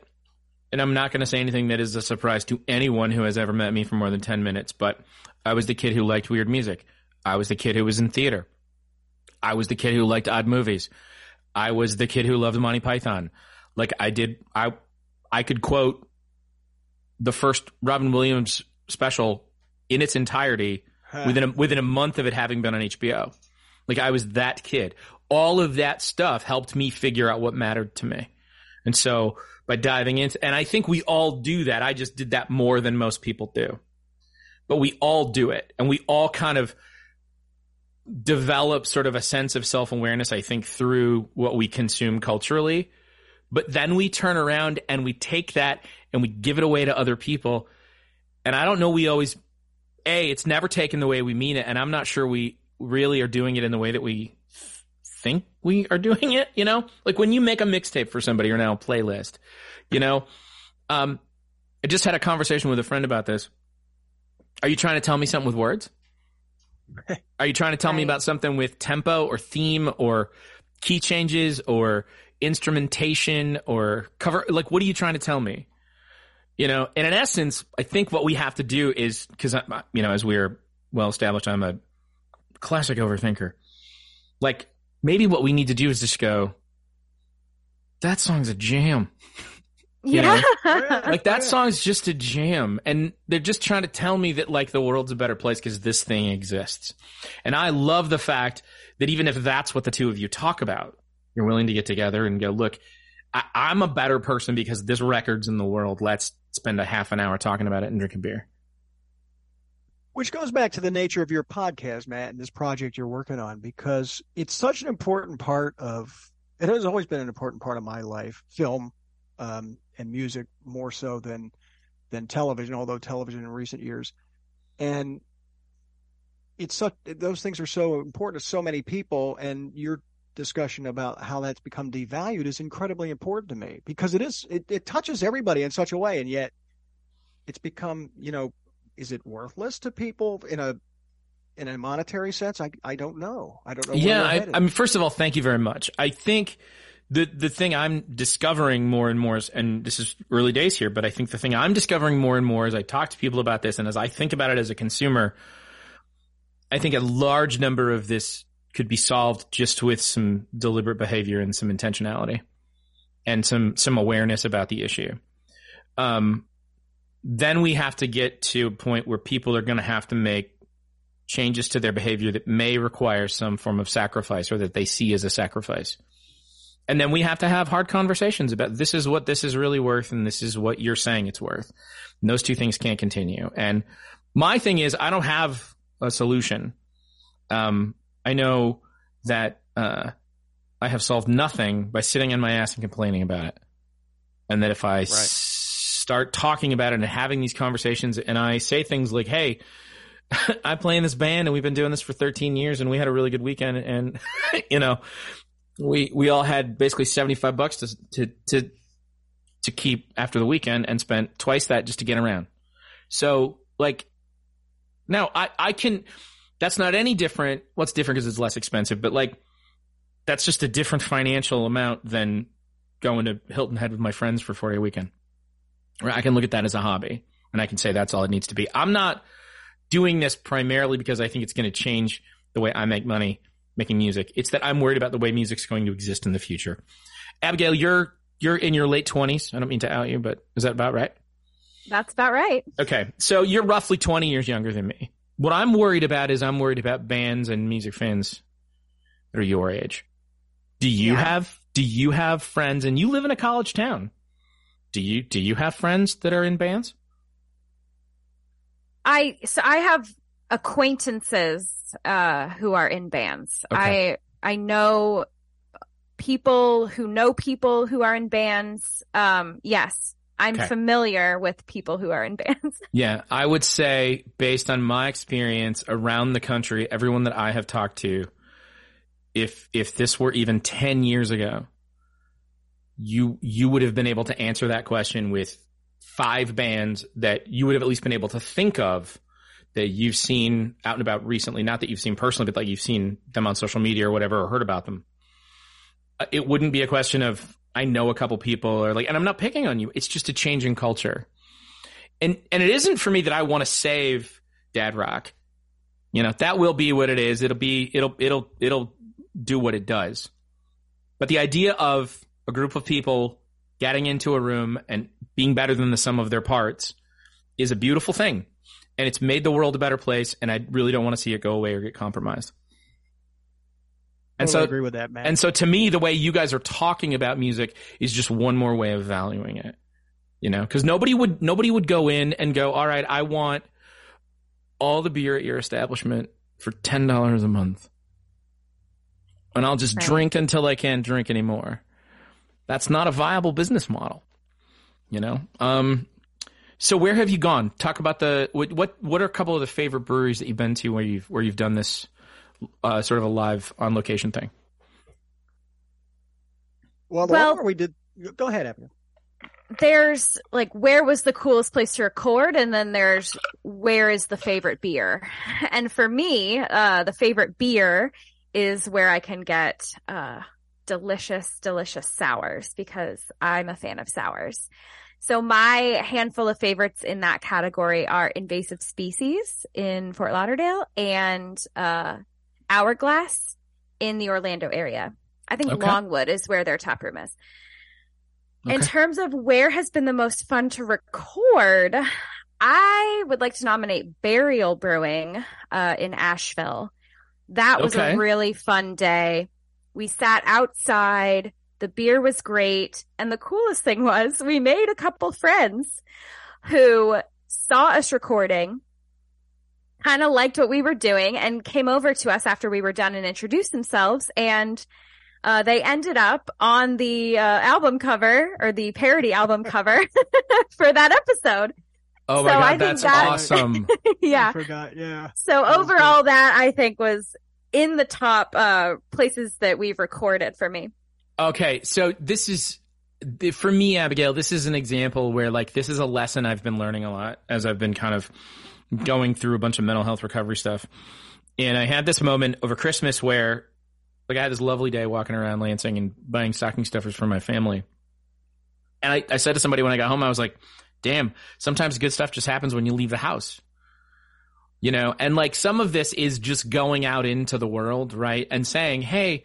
Speaker 1: and I'm not going to say anything that is a surprise to anyone who has ever met me for more than ten minutes, but I was the kid who liked weird music. I was the kid who was in theater. I was the kid who liked odd movies. I was the kid who loved Monty Python. Like I did, I I could quote the first Robin Williams special in its entirety within a, within a month of it having been on HBO. Like I was that kid. All of that stuff helped me figure out what mattered to me. And so by diving into, and I think we all do that. I just did that more than most people do, but we all do it and we all kind of develop sort of a sense of self awareness, I think, through what we consume culturally. But then we turn around and we take that and we give it away to other people. And I don't know, we always, A, it's never taken the way we mean it. And I'm not sure we really are doing it in the way that we think we are doing it, you know? Like when you make a mixtape for somebody or now a playlist, you know? Um, I just had a conversation with a friend about this. Are you trying to tell me something with words? Are you trying to tell right. me about something with tempo or theme or key changes or instrumentation or cover? Like, what are you trying to tell me? You know, and in essence, I think what we have to do is because, you know, as we're well established, I'm a classic overthinker. Like, maybe what we need to do is just go, that song's a jam. You yeah. Like that song's just a jam. And they're just trying to tell me that like the world's a better place because this thing exists. And I love the fact that even if that's what the two of you talk about, you're willing to get together and go, look, I- I'm a better person because this record's in the world. Let's spend a half an hour talking about it and drink a beer.
Speaker 3: Which goes back to the nature of your podcast, Matt, and this project you're working on, because it's such an important part of it has always been an important part of my life, film um, and music more so than than television, although television in recent years. And it's such those things are so important to so many people, and your discussion about how that's become devalued is incredibly important to me because it is it, it touches everybody in such a way, and yet it's become you know is it worthless to people in a in a monetary sense? I I don't know. I don't know.
Speaker 1: Yeah, I, I, mean, first of all, thank you very much. I think the the thing I'm discovering more and more, is, and this is early days here, but I think the thing I'm discovering more and more as I talk to people about this, and as I think about it as a consumer, I think a large number of this could be solved just with some deliberate behavior and some intentionality, and some some awareness about the issue. Um, then we have to get to a point where people are going to have to make changes to their behavior that may require some form of sacrifice or that they see as a sacrifice. And then we have to have hard conversations about this is what this is really worth and this is what you're saying it's worth. And those two things can't continue. And my thing is I don't have a solution. Um, I know that, uh, I have solved nothing by sitting on my ass and complaining about it. And that if I right start talking about it and having these conversations and I say things like, Hey, I play in this band and we've been doing this for 13 years and we had a really good weekend and, you know, we, we all had basically 75 bucks to, to, to, to keep after the weekend and spent twice that just to get around. So like now I, I can, that's not any different. What's different because it's less expensive, but like that's just a different financial amount than going to Hilton Head with my friends for 4 day weekend. Right? I can look at that as a hobby and I can say that's all it needs to be. I'm not doing this primarily because I think it's going to change the way I make money making music. It's that I'm worried about the way music's going to exist in the future. Abigail, you're you're in your late 20s. I don't mean to out you, but is that about right?
Speaker 2: That's about right.
Speaker 1: Okay. So you're roughly 20 years younger than me. What I'm worried about is I'm worried about bands and music fans that are your age. Do you yeah. have do you have friends and you live in a college town? do you do you have friends that are in bands?
Speaker 2: I so I have acquaintances uh who are in bands. Okay. I I know people who know people who are in bands. Um yes, I'm okay. familiar with people who are in bands.
Speaker 1: yeah, I would say based on my experience around the country, everyone that I have talked to if if this were even 10 years ago, you you would have been able to answer that question with five bands that you would have at least been able to think of that you've seen out and about recently. Not that you've seen personally, but like you've seen them on social media or whatever, or heard about them. Uh, it wouldn't be a question of I know a couple people or like, and I'm not picking on you. It's just a change in culture, and and it isn't for me that I want to save Dad Rock. You know that will be what it is. It'll be it'll it'll it'll do what it does. But the idea of a group of people getting into a room and being better than the sum of their parts is a beautiful thing. And it's made the world a better place. And I really don't want to see it go away or get compromised. And
Speaker 3: totally so, agree with that, man.
Speaker 1: And so to me, the way you guys are talking about music is just one more way of valuing it. You know, cause nobody would, nobody would go in and go, all right, I want all the beer at your establishment for $10 a month. And I'll just right. drink until I can't drink anymore that's not a viable business model. You know, um, so where have you gone? Talk about the what, what what are a couple of the favorite breweries that you've been to where you've where you've done this uh, sort of a live on location thing.
Speaker 3: Well, the
Speaker 2: Well-
Speaker 3: one where we did. Go ahead, Abigail.
Speaker 2: there's like where was the coolest place to record and then there's where is the favorite beer and for me uh the favorite beer is where i can get uh delicious delicious sours because i'm a fan of sours so my handful of favorites in that category are invasive species in fort lauderdale and uh hourglass in the orlando area i think
Speaker 1: Okay.
Speaker 2: longwood is where their tap room is in terms of where has been the most fun to record, I would like to nominate Burial Brewing uh, in Asheville. That was
Speaker 1: Okay.
Speaker 2: a really fun day. We sat outside. The beer was great. And the coolest thing was we made a couple friends who saw us recording, kind of liked what we were doing and came over to us after we were done and introduced themselves. And uh, they ended up on the uh, album cover or the parody album cover for that episode.
Speaker 1: Oh my
Speaker 2: So
Speaker 1: god,
Speaker 2: I think
Speaker 1: that's
Speaker 2: that-
Speaker 1: awesome.
Speaker 3: I
Speaker 2: yeah.
Speaker 3: forgot. Yeah.
Speaker 2: So
Speaker 3: That
Speaker 2: overall, that I think was in the top uh, places that we've recorded for me.
Speaker 1: Okay, so this is for me, Abigail. This is an example where like this is a lesson I've been learning a lot as I've been kind of going through a bunch of mental health recovery stuff. And I had this moment over Christmas where like I had this lovely day walking around Lansing and buying stocking stuffers for my family. And I, I said to somebody when I got home, I was like, damn, sometimes good stuff just happens when you leave the house. You know, and like some of this is just going out into the world, right? And saying, hey,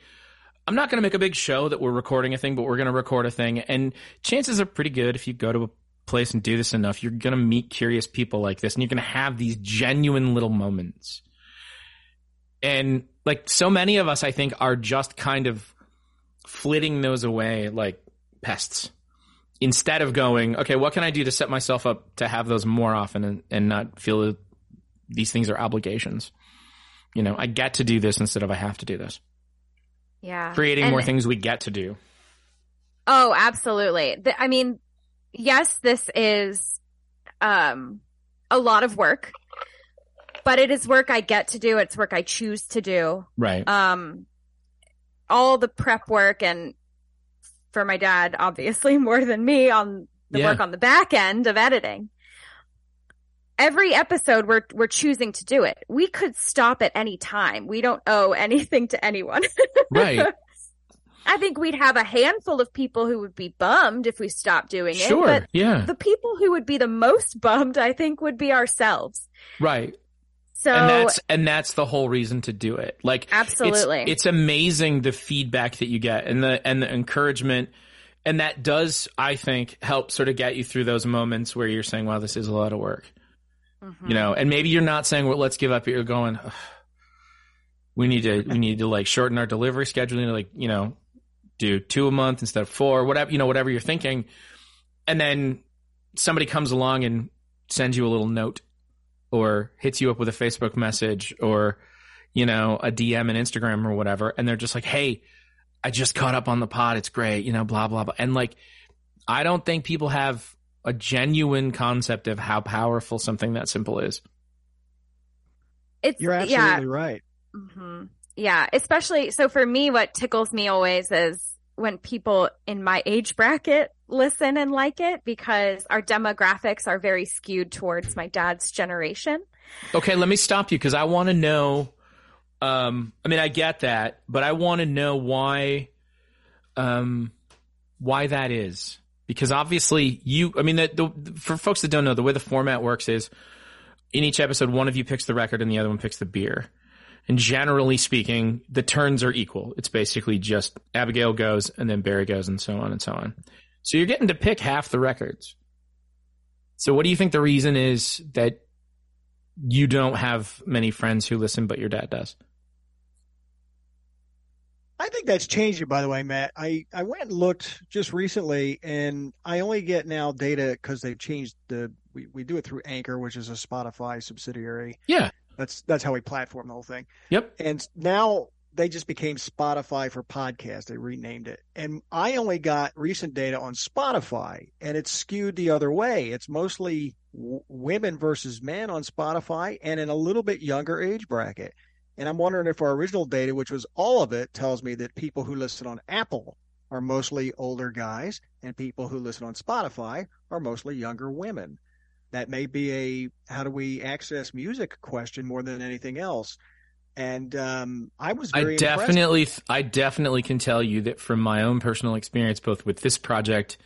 Speaker 1: I'm not going to make a big show that we're recording a thing, but we're going to record a thing. And chances are pretty good if you go to a place and do this enough, you're going to meet curious people like this and you're going to have these genuine little moments. And like so many of us, I think, are just kind of flitting those away like pests instead of going, okay, what can I do to set myself up to have those more often and, and not feel these things are obligations? You know, I get to do this instead of I have to do this
Speaker 2: Yeah.
Speaker 1: creating
Speaker 2: And-
Speaker 1: more things we get to do.
Speaker 2: Oh, absolutely. The- I mean, yes, this is um a lot of work, but it is work I get to do. It's work I choose to do.
Speaker 1: Right.
Speaker 2: Um all the prep work and for my dad, obviously more than me on the
Speaker 1: Yeah.
Speaker 2: work on the back end of editing. Every episode we're we're choosing to do it. We could stop at any time. We don't owe anything to anyone.
Speaker 1: right.
Speaker 2: I think we'd have a handful of people who would be bummed if we stopped doing it.
Speaker 1: Sure.
Speaker 2: But
Speaker 1: yeah.
Speaker 2: the people who would be the most bummed, I think, would be ourselves.
Speaker 1: Right.
Speaker 2: So
Speaker 1: and that's and that's the whole reason to do it. Like
Speaker 2: absolutely.
Speaker 1: It's, it's amazing the feedback that you get and the and the encouragement and that does I think help sort of get you through those moments where you're saying wow this is a lot of work.
Speaker 2: Mhm.
Speaker 1: You know, and maybe you're not saying well let's give up you're going "Ugh, we need to we need to like shorten our delivery schedule and like, you know, do two a month instead of four, whatever, you know, whatever you're thinking. And then somebody comes along and sends you a little note or hits you up with a Facebook message or, you know, a DM and Instagram or whatever. And they're just like, Hey, I just caught up on the pod. It's great, you know, blah, blah, blah. And like, I don't think people have a genuine concept of how powerful something that simple is.
Speaker 2: it's
Speaker 3: You're
Speaker 2: yeah.
Speaker 3: absolutely right.
Speaker 2: hmm Yeah, especially so for me, what tickles me always is when people in my age bracket listen and like it because our demographics are very skewed towards my dad's generation.
Speaker 1: Okay, let me stop you because I want to know. Um, I mean, I get that, but I want to know why, um, why that is. Because obviously, you. I mean, the, for folks that don't know, the way the format works is, in each episode, one of you picks the record and the other one picks the beer. And generally speaking, the turns are equal. It's basically just Abigail goes and then Barry goes and so on and so on. So you're getting to pick half the records. So what do you think the reason is that you don't have many friends who listen, but your dad does?
Speaker 3: I think that's changing, by the way, Matt. I, I went and looked just recently, and I only get now data because they've changed the. We, we do it through Anchor, which is a Spotify subsidiary.
Speaker 1: Yeah.
Speaker 3: That's that's how we platform the whole thing.
Speaker 1: Yep.
Speaker 3: And now they just became Spotify for podcast. They renamed it, and I only got recent data on Spotify, and it's skewed the other way. It's mostly w- women versus men on Spotify, and in a little bit younger age bracket. And I'm wondering if our original data, which was all of it, tells me that people who listen on Apple are mostly older guys, and people who listen on Spotify are mostly younger women. That may be a how do we access music question more than anything else. And um, I was
Speaker 1: I definitely, I definitely can tell you that from my own personal experience, both with this project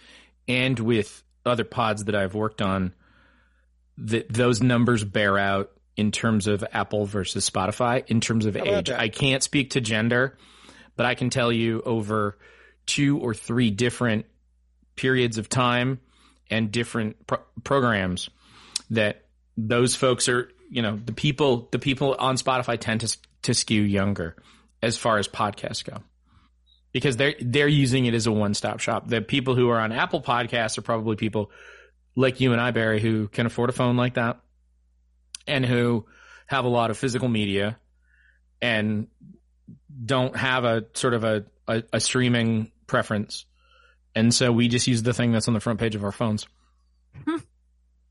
Speaker 1: and with other pods that I've worked on, that those numbers bear out in terms of Apple versus Spotify, in terms of age.
Speaker 3: that?
Speaker 1: I can't speak to gender, but I can tell you over two or three different periods of time and different pro- programs that those folks are, you know, the people, the people on Spotify tend to to skew younger as far as podcasts go. Because they're they're using it as a one stop shop. The people who are on Apple Podcasts are probably people like you and I, Barry, who can afford a phone like that and who have a lot of physical media and don't have a sort of a, a, a streaming preference. And so we just use the thing that's on the front page of our phones.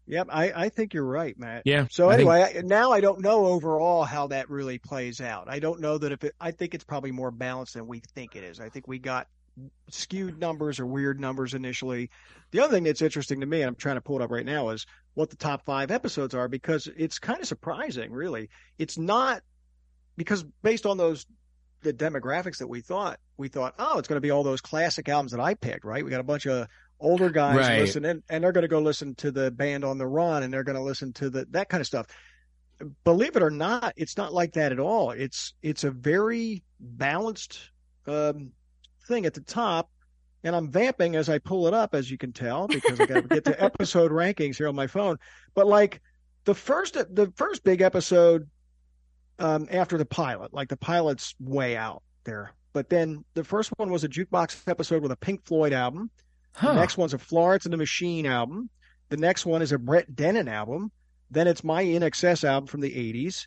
Speaker 3: Yep, I, I think you're right, Matt.
Speaker 1: Yeah.
Speaker 3: So
Speaker 1: I think-
Speaker 3: anyway, I, now I don't know overall how that really plays out. I don't know that if it, I think it's probably more balanced than we think it is. I think we got skewed numbers or weird numbers initially. The other thing that's interesting to me, and I'm trying to pull it up right now, is what the top five episodes are because it's kind of surprising, really. It's not because based on those the demographics that we thought, we thought, oh, it's going to be all those classic albums that I picked, right? We got a bunch of older guys
Speaker 1: Right.
Speaker 3: listening, and they're going to go listen to the band on the run, and they're going to listen to the that kind of stuff. Believe it or not, it's not like that at all. It's it's a very balanced um, thing at the top, and I'm vamping as I pull it up, as you can tell, because I got to get to episode rankings here on my phone. But like the first the first big episode um, after the pilot, like the pilot's way out there. But then the first one was a jukebox episode with a Pink Floyd album.
Speaker 1: Huh.
Speaker 3: The next one's a Florence and the Machine album. The next one is a Brett Dennen album. Then it's my INXS album from the 80s.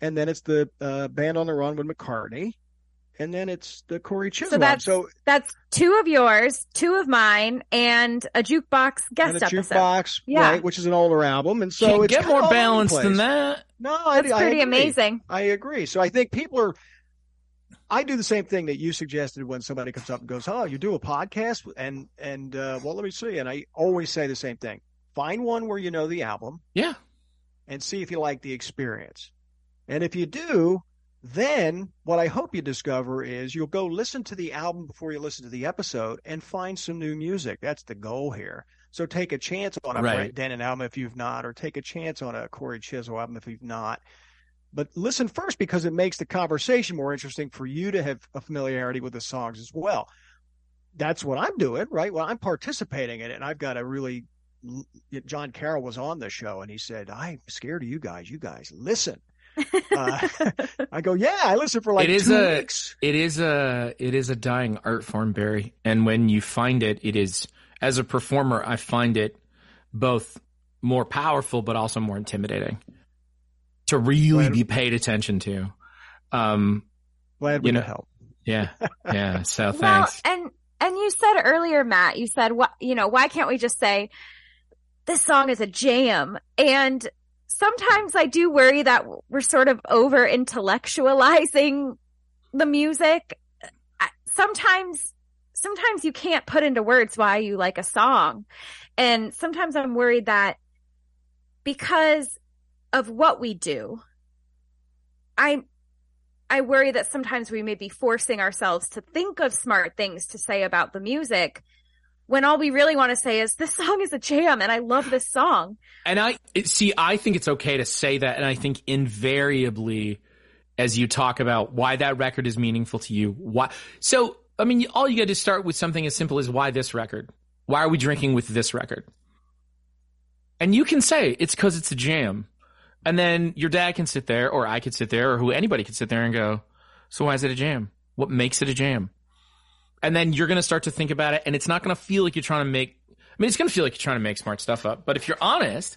Speaker 3: And then it's the uh, Band on the Run with McCartney. And then it's the Cory Chisel.
Speaker 2: that's-
Speaker 3: so
Speaker 2: That's two of yours, two of mine, and a jukebox
Speaker 3: and
Speaker 2: guest
Speaker 3: a
Speaker 2: episode.
Speaker 3: jukebox,
Speaker 2: Yeah.
Speaker 3: right, which is an older album. And so
Speaker 1: Can't
Speaker 3: it's
Speaker 1: get more
Speaker 3: all over the
Speaker 1: balanced than that.
Speaker 3: No, I,
Speaker 2: That's
Speaker 3: I
Speaker 2: pretty
Speaker 3: agree.
Speaker 2: amazing.
Speaker 3: I agree. So I think people are. I do the same thing that you suggested when somebody comes up and goes, "Oh, you do a podcast?" and and uh, well, let me see. And I always say the same thing: find one where you know the album
Speaker 1: Yeah.
Speaker 3: and see if you like the experience. And if you do, then what I hope you discover is you'll go listen to the album before you listen to the episode and find some new music. That's the goal here. So take a chance on a
Speaker 1: Right.
Speaker 3: Brett Dennen album if you've not, or take a chance on a Cory Chisel album if you've not. But listen first because it makes the conversation more interesting for you to have a familiarity with the songs as well. That's what I'm doing, right? Well, I'm participating in it, and I've got a really. John Carroll was on the show, and he said, "I'm scared of you guys. You guys listen." Uh, I go, "Yeah, I listen for like
Speaker 1: It is
Speaker 3: two
Speaker 1: a-
Speaker 3: weeks."
Speaker 1: It is a it is a dying art form, Barry. And when you find it, it is as a performer, I find it both more powerful but also more intimidating to really
Speaker 3: Glad-
Speaker 1: be paid attention to. Um,
Speaker 3: Glad we
Speaker 1: you know,
Speaker 3: could help.
Speaker 1: yeah, yeah. So
Speaker 2: Well,
Speaker 1: thanks.
Speaker 2: and and you said earlier, Matt, you said what you know, why can't we just say this song is a jam? And sometimes I do worry that we're sort of over intellectualizing the music. Sometimes sometimes you can't put into words why you like a song. And sometimes I'm worried that because of what we do, I I worry that sometimes we may be forcing ourselves to think of smart things to say about the music when all we really want to say is this song is a jam and I love this song.
Speaker 1: And I see. I think it's okay to say that, and I think invariably, as you talk about why that record is meaningful to you, why. So, I mean, all you got to start with something as simple as why this record. Why are we drinking with this record? And you can say it's because it's a jam, and then your dad can sit there, or I could sit there, or who anybody could sit there and go, "So why is it a jam? What makes it a jam?" And then you're going to start to think about it, and it's not going to feel like you're trying to make I mean, it's going to feel like you're trying to make smart stuff up, but if you're honest,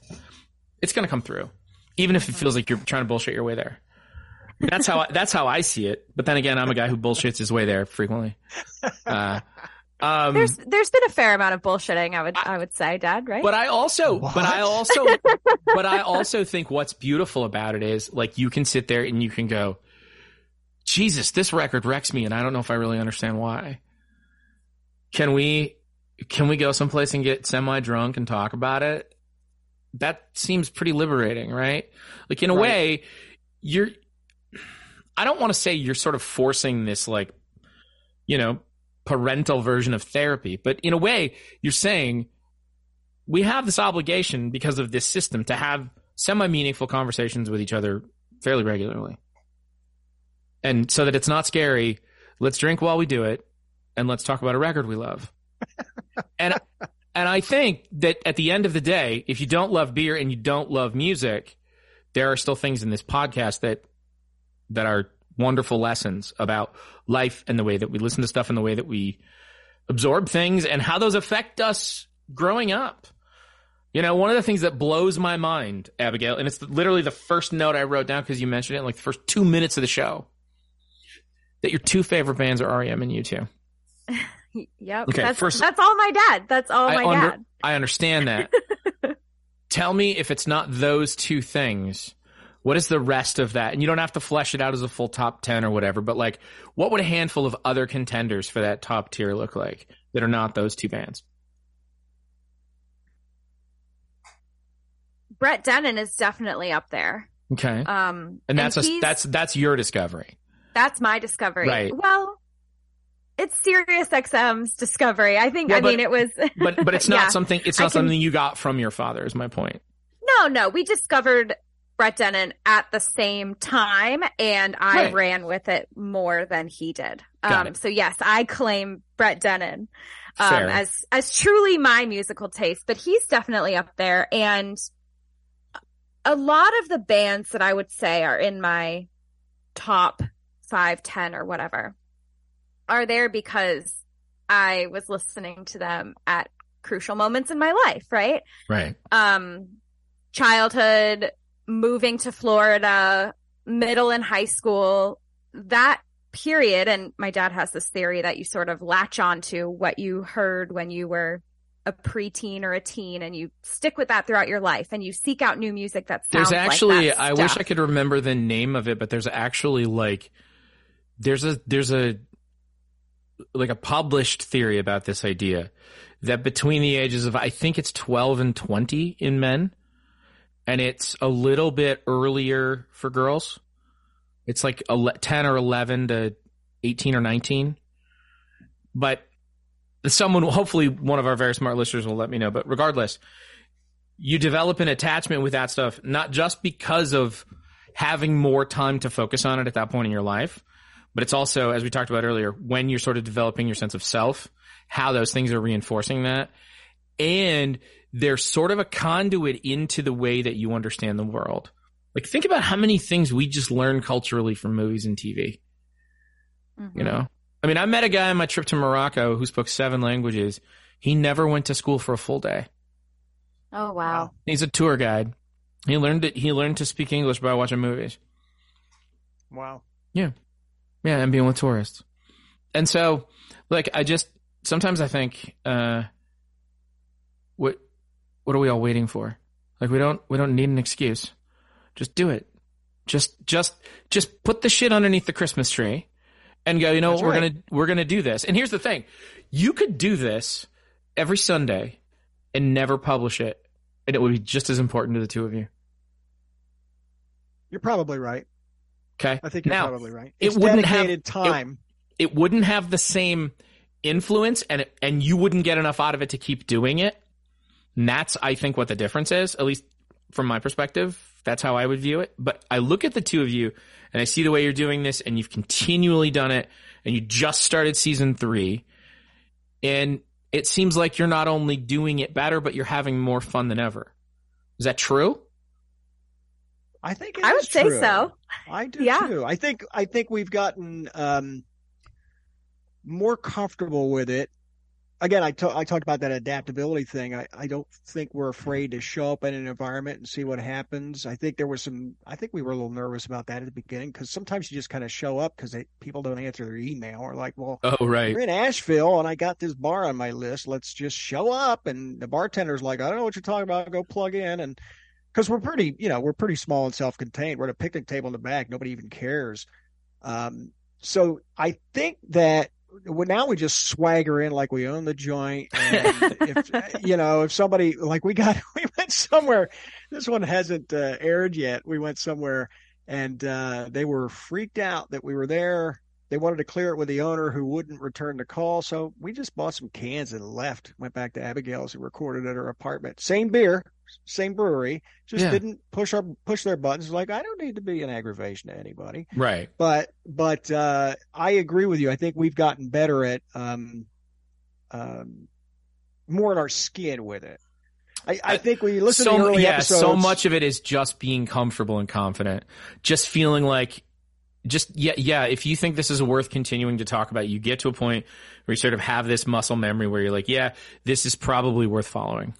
Speaker 1: it's going to come through, even if it feels like you're trying to bullshit your way there. That's how I, that's how I see it. But then again, I'm a guy who bullshits his way there frequently. Uh, um,
Speaker 2: There's there's been a fair amount of bullshitting, I would I would say, Dad, right?
Speaker 1: but I also,
Speaker 3: What?
Speaker 1: but I also, but I also think what's beautiful about it is like you can sit there and you can go, Jesus, this record wrecks me, and I don't know if I really understand why. Can we can we go someplace and get semi drunk and talk about it? That seems pretty liberating, right? Like in a
Speaker 3: Right.
Speaker 1: way, you're I don't want to say you're sort of forcing this like you know, parental version of therapy, but in a way, you're saying we have this obligation because of this system to have semi meaningful conversations with each other fairly regularly. And so that it's not scary, let's drink while we do it and let's talk about a record we love. and and I think that at the end of the day, if you don't love beer and you don't love music, there are still things in this podcast that that are wonderful lessons about life and the way that we listen to stuff and the way that we absorb things and how those affect us growing up. You know, one of the things that blows my mind, Abigail, and it's literally the first note I wrote down because you mentioned it in like the first two minutes of the show, that your two favorite bands are REM and U2.
Speaker 2: Yep.
Speaker 1: Okay,
Speaker 2: that's,
Speaker 1: first-
Speaker 2: that's all my dad. That's all
Speaker 1: I
Speaker 2: my
Speaker 1: under-
Speaker 2: dad.
Speaker 1: I understand that. Tell me if it's not those two things. What is the rest of that? And you don't have to flesh it out as a full top 10 or whatever, but like, what would a handful of other contenders for that top tier look like that are not those two bands?
Speaker 2: Brett Dennen is definitely up there.
Speaker 1: Okay.
Speaker 2: Um,
Speaker 1: and that's a, that's, that's your discovery.
Speaker 2: that's my discovery.
Speaker 1: Right.
Speaker 2: Well, it's Sirius XM's discovery. I think. I
Speaker 1: but-
Speaker 2: mean, it was.
Speaker 1: But, but it's not
Speaker 2: Yeah.
Speaker 1: something, it's not
Speaker 2: can-
Speaker 1: something you got from your father is my point.
Speaker 2: No, no, we discovered Brett Dennen at the same time, and I
Speaker 1: Right.
Speaker 2: ran with it more than he did. Um, so yes, I claim Brett Dennen um, as as truly my musical taste, but he's definitely up there. And a lot of the bands that I would say are in my top five, ten, or whatever are there because I was listening to them at crucial moments in my life, right?
Speaker 1: Right.
Speaker 2: um childhood moving to Florida middle and high school that period and my dad has this theory that you sort of latch on to what you heard when you were a preteen or a teen and you stick with that throughout your life and you seek out new music that sounds
Speaker 1: There's actually,
Speaker 2: like
Speaker 1: I wish. I could remember the name of it, but there's actually like, there's a, there's a, like a published theory about this idea that between the ages of, I think it's 12 and 20 in men, and it's a little bit earlier for girls. It's like 10 or 11 to 18 or 19. But someone, hopefully one of our very smart listeners will let me know. But regardless, you develop an attachment with that stuff, not just because of having more time to focus on it at that point in your life, but it's also, as we talked about earlier, when you're sort of developing your sense of self, how those things are reinforcing that. And they're sort of a conduit into the way that you understand the world. Like, think about how many things we just learn culturally from movies and TV.
Speaker 2: Mhm.
Speaker 1: You know, I mean, I met a guy on my trip to Morocco who spoke seven languages. He never went to school for a full day.
Speaker 2: oh wow
Speaker 1: He's a tour guide. He learned it. He learned to speak English by watching movies.
Speaker 3: Wow.
Speaker 1: Yeah, and being with tourists. And so, like, I just sometimes I think, uh, what what are we all waiting for? Like, we don't we don't need an excuse. Just do it. Just just just put the shit underneath the Christmas tree, and go. You know,
Speaker 3: That's
Speaker 1: what, we're gonna we're gonna do this. And here's the thing: you could do this every Sunday and never publish it, and it would be just as important to the two of you.
Speaker 3: You're probably right.
Speaker 1: Okay.
Speaker 3: I think you're
Speaker 1: Now,
Speaker 3: probably right.
Speaker 1: it wouldn't have-
Speaker 3: time.
Speaker 1: it wouldn't have the same influence and it, and you wouldn't get enough out of it to keep doing it. And that's I think what the difference is, at least from my perspective. That's how I would view it. But I look at the two of you and I see the way you're doing this and you've continually done it and you just started season 3 and it seems like you're not only doing it better but you're having more fun than ever. Is that true?
Speaker 3: I think it
Speaker 2: I
Speaker 3: is
Speaker 2: would say
Speaker 3: true.
Speaker 2: so.
Speaker 3: I do
Speaker 2: Yeah.
Speaker 3: too. I think I think we've gotten um, more comfortable with it. Again, I ta- I talked about that adaptability thing. I, I don't think we're afraid to show up in an environment and see what happens. I think there was some. I think we were a little nervous about that at the beginning because sometimes you just kind of show up because people don't answer their email or like, well,
Speaker 1: Oh right.
Speaker 3: we're in Asheville and I got this bar on my list. Let's just show up. And the bartender's like, I don't know what you're talking about. Go plug in. And because we're pretty, you know, we're pretty small and self contained. We're at a picnic table in the back. Nobody even cares. Um, so I think that well, now we just swagger in like we own the joint. And if you know, if somebody like we got, we went somewhere. This one hasn't uh, aired yet. We went somewhere, and uh, they were freaked out that we were there. They wanted to clear it with the owner who wouldn't return the call. So we just bought some cans and left. Went back to Abigail's and recorded at her apartment. Same beer, same brewery. Just
Speaker 1: Yeah.
Speaker 3: didn't push our push their buttons. Like I don't need to be an aggravation to anybody
Speaker 1: Right.
Speaker 3: but but uh, I agree with you. I think we've gotten better at um, um, more in our skin with it. I, I
Speaker 1: Uh,
Speaker 3: think when you listen
Speaker 1: so
Speaker 3: to the early
Speaker 1: yeah,
Speaker 3: episodes,
Speaker 1: so much of it is just being comfortable and confident, just feeling like, just yeah, yeah. If you think this is worth continuing to talk about, you get to a point where you sort of have this muscle memory where you're like, yeah, this is probably worth following.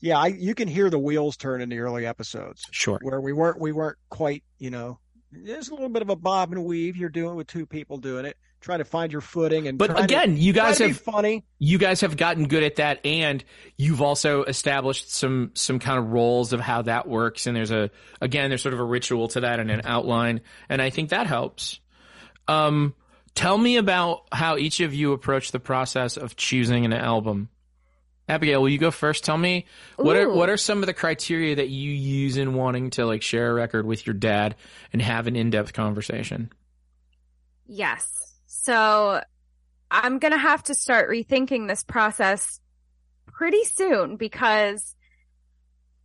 Speaker 3: yeah, I, you can hear the wheels turn in the early episodes
Speaker 1: Sure.
Speaker 3: where we weren't we weren't quite you know. There's a little bit of a bob and weave you're doing with two people doing it, trying to find your footing and.
Speaker 1: But
Speaker 3: trying to-
Speaker 1: again, you guys have
Speaker 3: funny.
Speaker 1: you guys have gotten good at that and you've also established some some kind of roles of how that works and there's a again there's sort of a ritual to that and an outline and I think that helps. Um tell me about how each of you approach the process of choosing an album. Abigail, will you go first? Tell me what are what are some of the criteria that you use in wanting to like share a record with your dad and have an in-depth conversation?
Speaker 2: Yes. So I'm going to have to start rethinking this process pretty soon because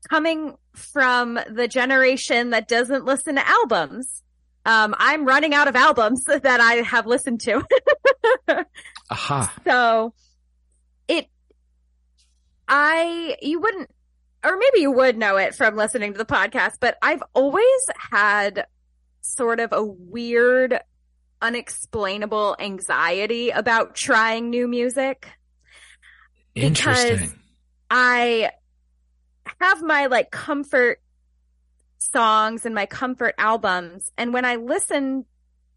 Speaker 2: coming from the generation that doesn't listen to albums, um, I'm running out of albums that I have listened to.
Speaker 1: Aha.
Speaker 2: So it, I, you wouldn't, or maybe you would know it from listening to the podcast, but I've always had sort of a weird, unexplainable anxiety about trying new music. Because-
Speaker 1: Interesting.
Speaker 2: I have my like comfort songs and my comfort albums. And when I listen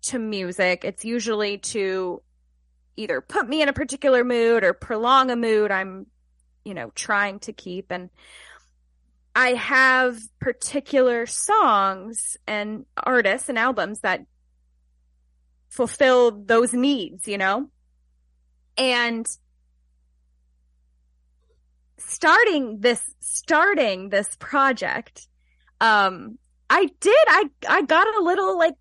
Speaker 2: to music, it's usually to either put me in a particular mood or prolong a mood I'm, you know, trying to keep. And I have particular songs and artists and albums that fulfill those needs, you know? And starting this starting this project um i did i i got a little like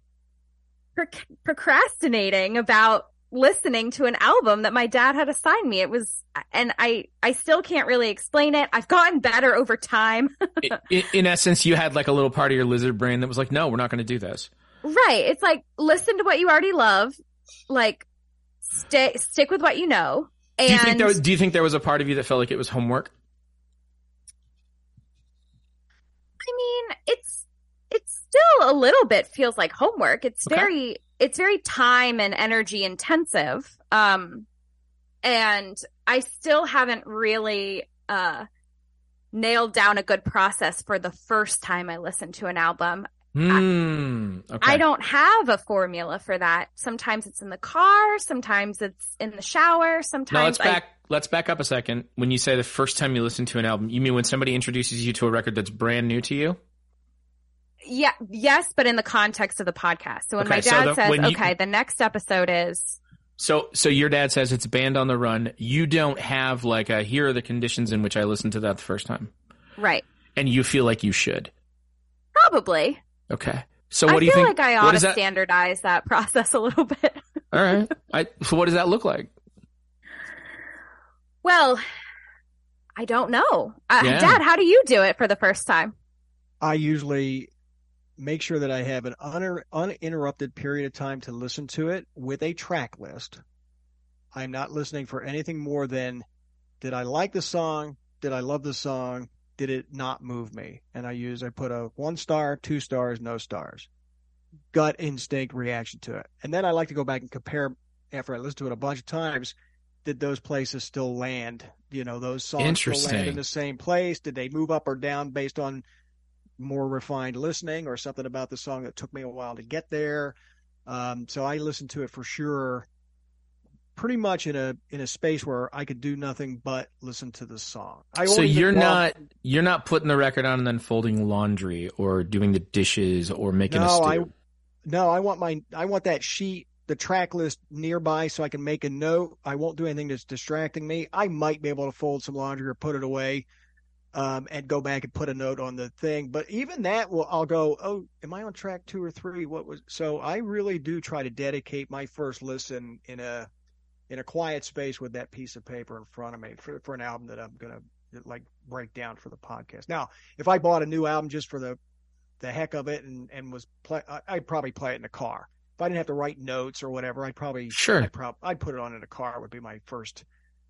Speaker 2: proc- procrastinating about listening to an album that my dad had assigned me it was and i i still can't really explain it i've gotten better over time
Speaker 1: in, in essence, you had like a little part of your lizard brain that was like, no, we're not going to do this.
Speaker 2: Right it's like listen to what you already love like stay stick with what you know and
Speaker 1: Do you think there was, do you think there was a part of you that felt like it was homework?
Speaker 2: I mean, it's it's still a little bit feels like homework. It's
Speaker 1: Okay.
Speaker 2: very it's very time and energy intensive. Um and I still haven't really uh nailed down a good process for the first time I listen to an album.
Speaker 1: Hmm. Okay.
Speaker 2: I don't have a formula for that. Sometimes it's in the car, sometimes it's in the shower, sometimes
Speaker 1: Now let's
Speaker 2: I-
Speaker 1: back. Let's back up a second. When you say the first time you listen to an album, you mean when somebody introduces you to a record that's brand new to you?
Speaker 2: Yeah, yes, but in the context of the podcast. So when
Speaker 1: Okay,
Speaker 2: my
Speaker 1: so
Speaker 2: dad
Speaker 1: the-
Speaker 2: says,
Speaker 1: you-
Speaker 2: "Okay, the next episode is
Speaker 1: So, so your dad says it's band on the run. You don't have like a here are the conditions in which I listened to that the first time,
Speaker 2: right."
Speaker 1: and you feel like you should.
Speaker 2: Probably.
Speaker 1: Okay. So what
Speaker 2: I
Speaker 1: do you think?
Speaker 2: I feel like I ought to
Speaker 1: that?
Speaker 2: standardize that process a little bit.
Speaker 1: All right. I, so what does that look like?
Speaker 2: Well, I don't know. Uh,
Speaker 1: Yeah.
Speaker 2: Dad, how do you do it for the first time?
Speaker 3: I usually make sure that I have an un- uninterrupted period of time to listen to it with a track list. I'm not listening for anything more than did I like the song? Did I love the song? Did it not move me? And I use, I put a one star, two stars, no stars. Gut instinct reaction to it. And then I like to go back and compare after I listen to it a bunch of times. Did those places still land? You know, those songs still land in the same place? Did they move up or down based on more refined listening or something about the song that took me a while to get there. Um, so I listened to it for sure, pretty much in a in a space where I could do nothing but listen to the song. I
Speaker 1: So you're not you're not putting the record on and then folding laundry or doing the dishes or making a
Speaker 3: No,
Speaker 1: stew.
Speaker 3: I no, I want my I want that sheet the track list nearby so I can make a note. I won't do anything that's distracting me. I might be able to fold some laundry or put it away um, and go back and put a note on the thing. But even that will, I'll go, oh, am I on track two or three? What was, so I really do try to dedicate my first listen in a, in a quiet space with that piece of paper in front of me for, for an album that I'm going to like break down for the podcast. Now, if I bought a new album just for the, the heck of it and, and was play, I'd probably play it in the car. If I didn't have to write notes or whatever, I'd probably,
Speaker 1: sure,
Speaker 3: I'd, prob- I'd put it on in a car would be my first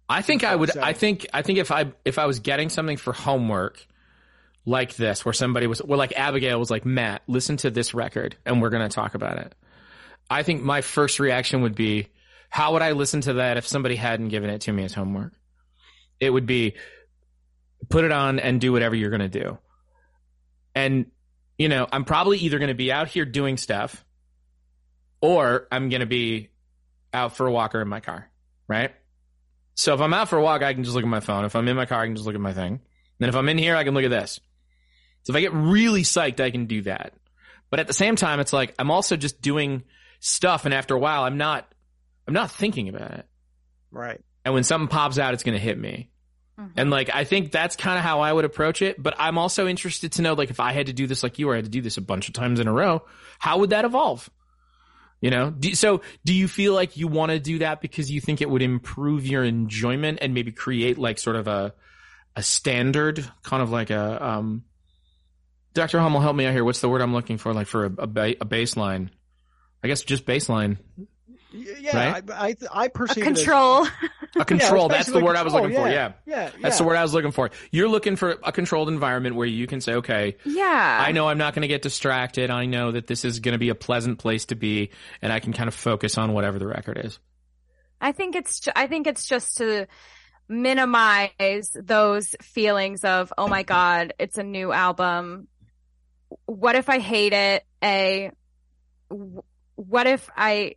Speaker 1: I think I would. I think. I think if I if I was getting something for homework like this, where somebody was, well, like Abigail was like, Matt, listen to this record, and we're going to talk about it. I think my first reaction would be, how would I listen to that if somebody hadn't given it to me as homework? It would be, put it on and do whatever you're going to do. And you know, I'm probably either going to be out here doing stuff, or I'm going to be out for a walk or in my car, right? So if I'm out for a walk, I can just look at my phone. If I'm in my car, I can just look at my thing. And if I'm in here, I can look at this. So if I get really psyched, I can do that. But at the same time, it's like I'm also just doing stuff, and after a while, I'm not, I'm not thinking about it.
Speaker 3: Right.
Speaker 1: And when something pops out, it's going to hit me. Mm-hmm. And like I think that's kind of how I would approach it. But I'm also interested to know, like, if I had to do this like you, or I had to do this a bunch of times in a row, how would that evolve? You know, do, so do you feel like you want to do that because you think it would improve your enjoyment and maybe create like sort of a a standard, kind of like a um, Dr. Hummel, help me out here. What's the word I'm looking for? Like for a, a, ba- a baseline? I guess just baseline.
Speaker 3: Yeah, right? I, I, I perceive
Speaker 2: a control.
Speaker 1: a control. Yeah, that's the word control. I was looking
Speaker 3: yeah.
Speaker 1: for.
Speaker 3: Yeah. yeah, yeah.
Speaker 1: That's the word I was looking for. You're looking for a controlled environment where you can say, okay,
Speaker 2: yeah,
Speaker 1: I know I'm not going to get distracted. I know that this is going to be a pleasant place to be, and I can kind of focus on whatever the record is.
Speaker 2: I think it's. I think it's just to minimize those feelings of, oh my god, it's a new album. What if I hate it? A what if I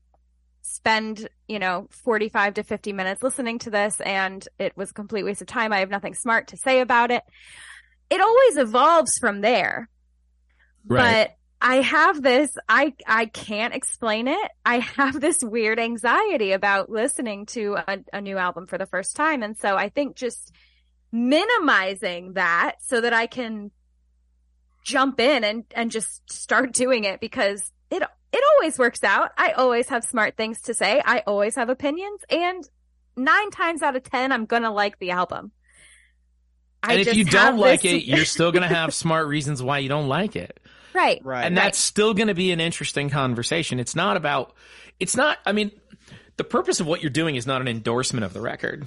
Speaker 2: spend, you know, 45 to 50 minutes listening to this and it was a complete waste of time. I have nothing smart to say about it. It always evolves from there. Right. But I have this, I, I can't explain it. I have this weird anxiety about listening to a, a new album for the first time. And so I think just minimizing that so that I can jump in and, and just start doing it because it it always works out. I always have smart things to say. I always have opinions and nine times out of 10, I'm going to like the album.
Speaker 1: I and if you don't like this... it, you're still going to have smart reasons why you don't like it.
Speaker 2: Right.
Speaker 3: Right.
Speaker 1: And that's still going to be an interesting conversation. It's not about, it's not, I mean, the purpose of what you're doing is not an endorsement of the record.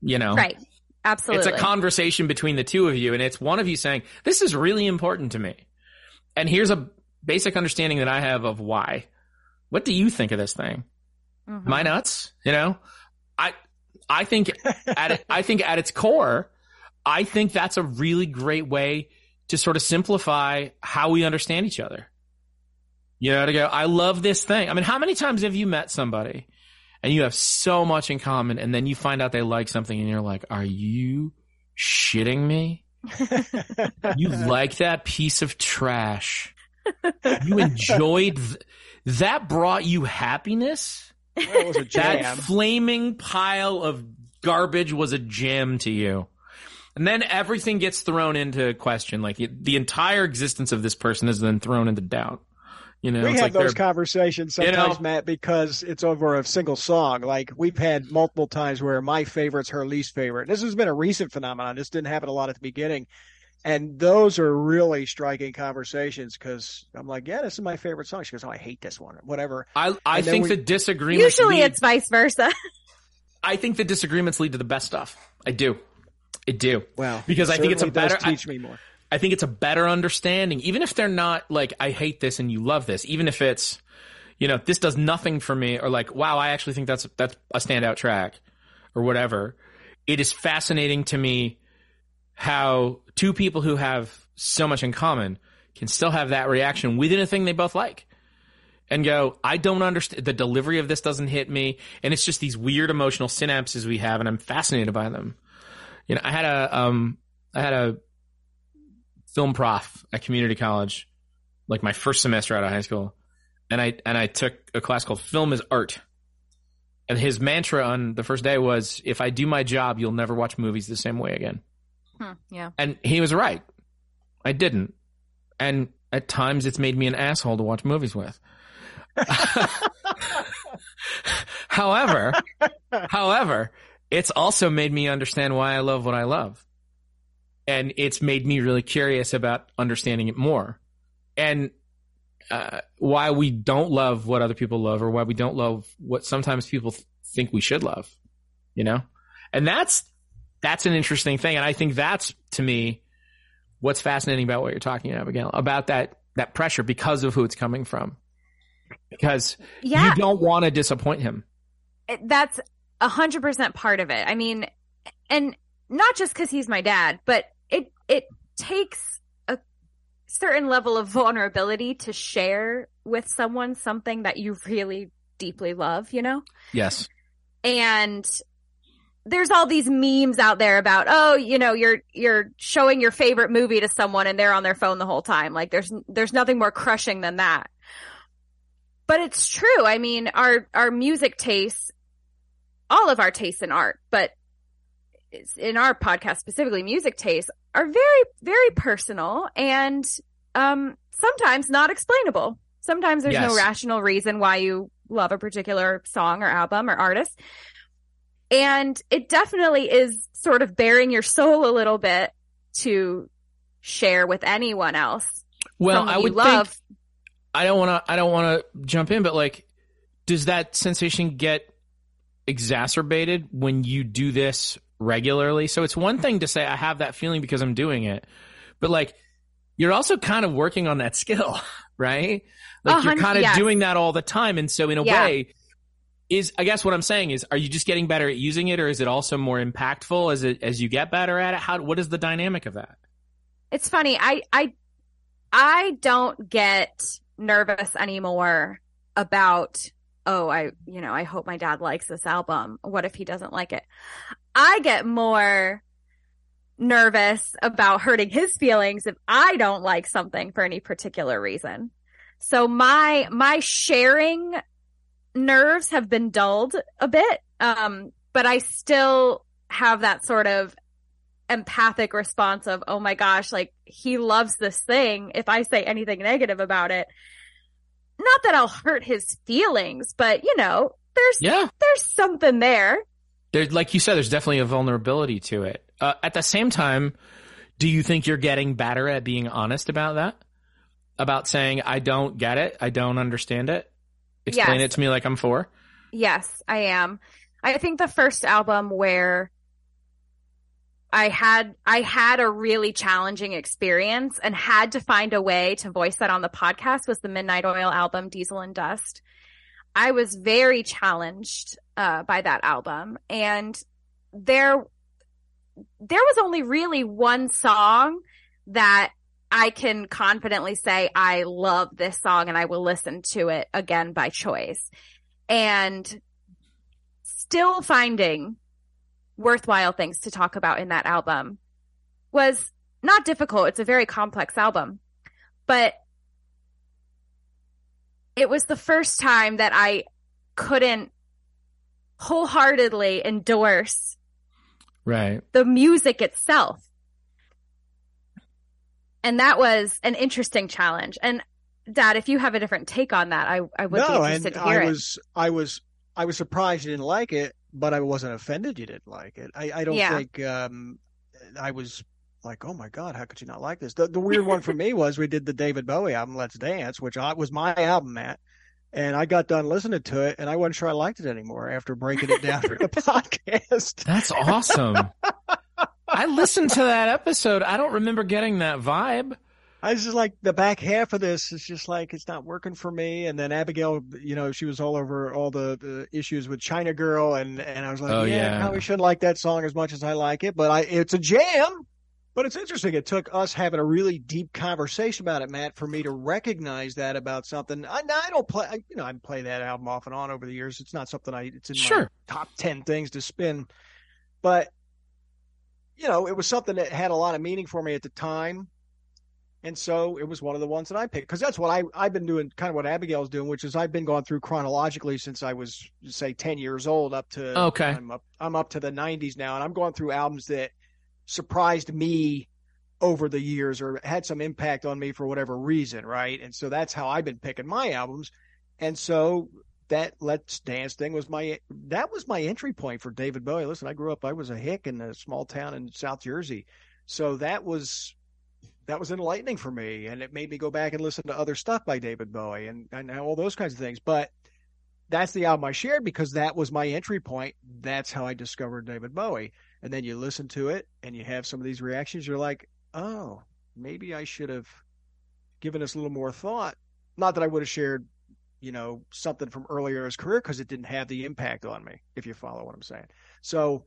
Speaker 1: You know?
Speaker 2: Right. Absolutely.
Speaker 1: It's a conversation between the two of you and it's one of you saying, this is really important to me. And here's a basic understanding that I have of why. What do you think of this thing? Mm-hmm. My nuts, you know? I I think at it, I think at its core, I think that's a really great way to sort of simplify how we understand each other. You know, to go, I love this thing. I mean, how many times have you met somebody and you have so much in common and then you find out they like something and you're like, are you shitting me? you like that piece of trash you enjoyed th- that brought you happiness.
Speaker 3: Well,
Speaker 1: that flaming pile of garbage was a gem to you. And then everything gets thrown into question. Like the entire existence of this person is then thrown into doubt. You know,
Speaker 3: we have
Speaker 1: like
Speaker 3: those conversations sometimes, you know, Matt, because it's over a single song. Like we've had multiple times where my favorite's her least favorite. This has been a recent phenomenon. This didn't happen a lot at the beginning. And those are really striking conversations because I'm like, yeah, this is my favorite song. She goes, oh, I hate this one, whatever.
Speaker 1: I I think we, the disagreements.
Speaker 2: Usually,
Speaker 1: lead,
Speaker 2: it's vice versa.
Speaker 1: I think the disagreements lead to the best stuff. I do, I do.
Speaker 3: Well,
Speaker 1: because I think it's a better.
Speaker 3: Teach
Speaker 1: I,
Speaker 3: me more.
Speaker 1: I think it's a better understanding, even if they're not like, I hate this and you love this. Even if it's, you know, this does nothing for me, or like, wow, I actually think that's that's a standout track, or whatever. It is fascinating to me how two people who have so much in common can still have that reaction within a thing they both like and go, I don't understand the delivery of this doesn't hit me. And it's just these weird emotional synapses we have. And I'm fascinated by them. You know, I had a, um, I had a film prof at community college, like my first semester out of high school. and I and I took a class called Film is Art. And his mantra on the first day was, "If I do my job, you'll never watch movies the same way again."
Speaker 2: Hmm, yeah.
Speaker 1: And he was right. I didn't. And at times it's made me an asshole to watch movies with. however, however, it's also made me understand why I love what I love. And it's made me really curious about understanding it more. And uh, why we don't love what other people love or why we don't love what sometimes people th- think we should love, you know? And that's, that's an interesting thing. And I think that's to me what's fascinating about what you're talking about, Abigail, about that, that pressure because of who it's coming from. Because
Speaker 2: Yeah.
Speaker 1: you don't want to disappoint him.
Speaker 2: That's a hundred percent part of it. I mean, and not just because he's my dad, but it it takes a certain level of vulnerability to share with someone something that you really deeply love. You know,
Speaker 1: Yes.
Speaker 2: and there's all these memes out there about oh you know you're you're showing your favorite movie to someone and they're on their phone the whole time. Like there's there's nothing more crushing than that. But it's true. I mean our our music tastes all of our tastes in art but it's- in our podcast specifically music tastes are very very personal and um sometimes not explainable. Sometimes there's no rational reason why you love a particular song or album or artist and it definitely is sort of bearing your soul a little bit to share with anyone else.
Speaker 1: Well, I would
Speaker 2: love.
Speaker 1: think I don't want to. I don't want to jump in, but like, does that sensation get exacerbated when you do this regularly? So it's one thing to say I have that feeling because I'm doing it, but like, you're also kind of working on that skill, right? Like you're
Speaker 2: uh-huh,
Speaker 1: kind of
Speaker 2: yes.
Speaker 1: doing that all the time, and so in a
Speaker 2: Yeah.
Speaker 1: way. Is I guess what I'm saying is, are you just getting better at using it, or is it also more impactful as it as you get better at it? How what is the dynamic of that?
Speaker 2: It's funny. I I I don't get nervous anymore about oh, I you know, I hope my dad likes this album. What if he doesn't like it? I get more nervous about hurting his feelings if I don't like something for any particular reason. So my my sharing nerves have been dulled a bit. Um but I still have that sort of empathic response of, oh my gosh, like he loves this thing. If I say anything negative about it, not that I'll hurt his feelings, but you know, there's,
Speaker 1: Yeah,
Speaker 2: there's something there.
Speaker 1: there, like you said, there's definitely a vulnerability to it. Uh, at the same time, do you think you're getting better at being honest about that? About saying, I don't get it. I don't understand it. Explain
Speaker 2: Yes.
Speaker 1: it to me like I'm four.
Speaker 2: Yes, I am. I think the first album where I had I had a really challenging experience and had to find a way to voice that on the podcast was the Midnight Oil album Diesel and Dust. I was very challenged uh, by that album and there there was only really one song that I can confidently say I love this song and I will listen to it again by choice. And still finding worthwhile things to talk about in that album was not difficult. It's a very complex album, but it was the first time that I couldn't wholeheartedly endorse
Speaker 1: Right.
Speaker 2: the music itself. And that was an interesting challenge. And Dad, if you have a different take on that, I, I would be interested
Speaker 3: and
Speaker 2: to hear
Speaker 3: I
Speaker 2: it.
Speaker 3: was, I was, I was surprised you didn't like it, but I wasn't offended you didn't like it. I, I don't
Speaker 2: Yeah.
Speaker 3: think um, I was like, oh my god, how could you not like this? The, the weird one for me was we did the David Bowie album, Let's Dance, which I, was my album, Matt. And I got done listening to it, and I wasn't sure I liked it anymore after breaking it down for the podcast.
Speaker 1: That's awesome. I listened to that episode. I don't remember getting that vibe.
Speaker 3: I was just like the back half of this is just like it's not working for me. And then Abigail, you know, she was all over all the, the issues with China Girl, and and I was like,
Speaker 1: Oh,
Speaker 3: yeah,
Speaker 1: yeah.
Speaker 3: I probably shouldn't like that song as much as I like it, but I it's a jam. But it's interesting. It took us having a really deep conversation about it, Matt, for me to recognize that about something. I, I don't play, I, you know, I play that album off and on over the years. It's not something I, it's in my top 10 things to spin. But, you know, it was something that had a lot of meaning for me at the time. And so it was one of the ones that I picked because that's what I, I've been doing, kind of what Abigail's doing, which is I've been going through chronologically since I was, say, 10 years old up to,
Speaker 1: Okay.
Speaker 3: I'm up, I'm up to the 90s now. And I'm going through albums that surprised me over the years or had some impact on me for whatever reason. Right. And so that's how I've been picking my albums. And so that Let's Dance thing was my, that was my entry point for David Bowie. Listen, I grew up, I was a hick in a small town in South Jersey. So that was, that was enlightening for me and it made me go back and listen to other stuff by David Bowie and, and all those kinds of things. But that's the album I shared because that was my entry point. That's how I discovered David Bowie. And then you listen to it and you have some of these reactions. You're like, oh, maybe I should have given this a little more thought. Not that I would have shared, you know, something from earlier in his career because it didn't have the impact on me, if you follow what I'm saying. So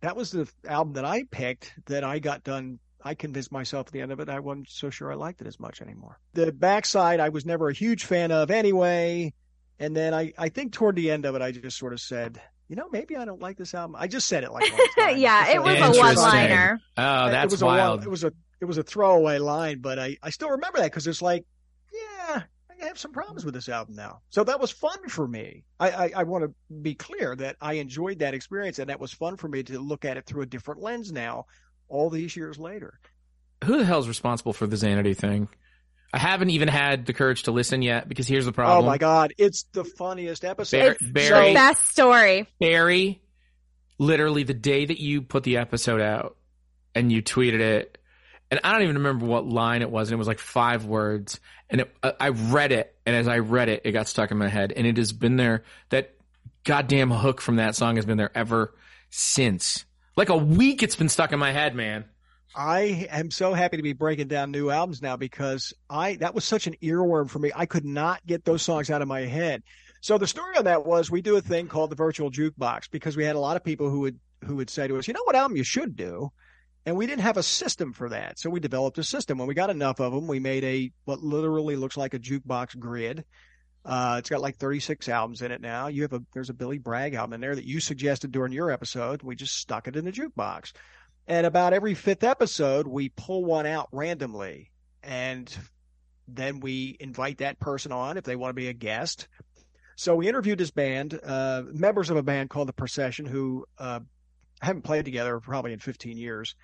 Speaker 3: that was the album that I picked that I got done. I convinced myself at the end of it I wasn't so sure I liked it as much anymore. The backside I was never a huge fan of anyway. And then I, I think toward the end of it, I just sort of said, you know, maybe I don't like this album. I just said it like one
Speaker 2: yeah, it was a one liner.
Speaker 1: Oh,
Speaker 3: it
Speaker 1: that's
Speaker 3: was A
Speaker 1: wild.
Speaker 3: one, it was a it was a throwaway line, but I, I still remember that because it's like, yeah, I have some problems with this album now. So that was fun for me. I, I, I want to be clear that I enjoyed that experience and that was fun for me to look at it through a different lens now, all these years later.
Speaker 1: Who the hell's responsible for the Xanadu thing? I haven't even had the courage to listen yet because here's the problem.
Speaker 3: Oh my god, it's the funniest episode.
Speaker 1: Bar-
Speaker 2: It's
Speaker 1: Barry,
Speaker 2: the best story.
Speaker 1: Barry, literally the day that you put the episode out and you tweeted it, and I don't even remember what line it was, and it was like five words, and it, I I read it, and as I read it, it got stuck in my head, and it has been there. That goddamn hook from that song has been there ever since. Like a week, it's been stuck in my head, man.
Speaker 3: I am so happy to be breaking down new albums now because I that was such an earworm for me. I could not get those songs out of my head. So the story on that was we do a thing called the virtual jukebox because we had a lot of people who would who would say to us, "You know what album you should do?" And we didn't have a system for that. So we developed a system. When we got enough of them, we made a what literally looks like a jukebox grid. Uh, it's got like 36 albums in it now. You have a there's a Billy Bragg album in there that you suggested during your episode. We just stuck it in the jukebox. And about every fifth episode, we pull one out randomly. And then we invite that person on if they want to be a guest. So we interviewed this band, uh, members of a band called The Procession, who uh, haven't played together probably in 15 years.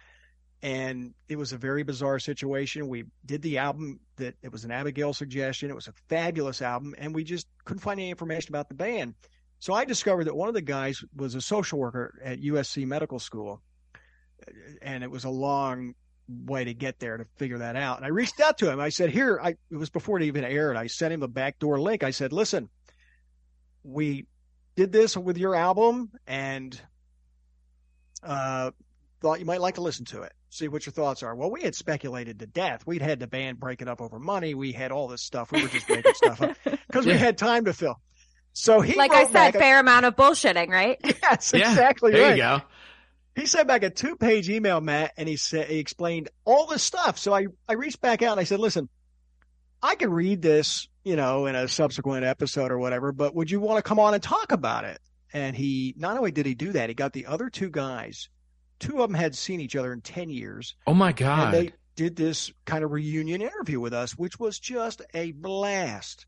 Speaker 3: And it was a very bizarre situation. We did the album that it was an Abigail suggestion. It was a fabulous album, and we just couldn't find any information about the band. So I discovered that one of the guys was a social worker at USC Medical School and it was a long way to get there to figure that out. And I reached out to him. I said, "Here, I it was before it even aired. I sent him a backdoor link. I said, "Listen, we did this with your album, and uh, thought you might like to listen to it, see what your thoughts are." Well, we had speculated to death. We'd had the band breaking up over money. We had all this stuff. We were just making stuff up because we had time to fill. So he
Speaker 2: Like I said,
Speaker 3: back a-
Speaker 2: fair amount of bullshitting, right?
Speaker 3: yes,
Speaker 1: Yeah,
Speaker 3: exactly
Speaker 1: There
Speaker 3: right
Speaker 1: you go.
Speaker 3: he sent back a two page email, Matt, and he said he explained all this stuff. So I, I reached back out and I said, listen, I can read this, you know, in a subsequent episode or whatever, but would you want to come on and talk about it? And he not only did he do that, he got the other two guys. Two of them had seen each other in ten years,
Speaker 1: Oh my
Speaker 3: and
Speaker 1: god.
Speaker 3: they did this kind of reunion interview with us, which was just a blast.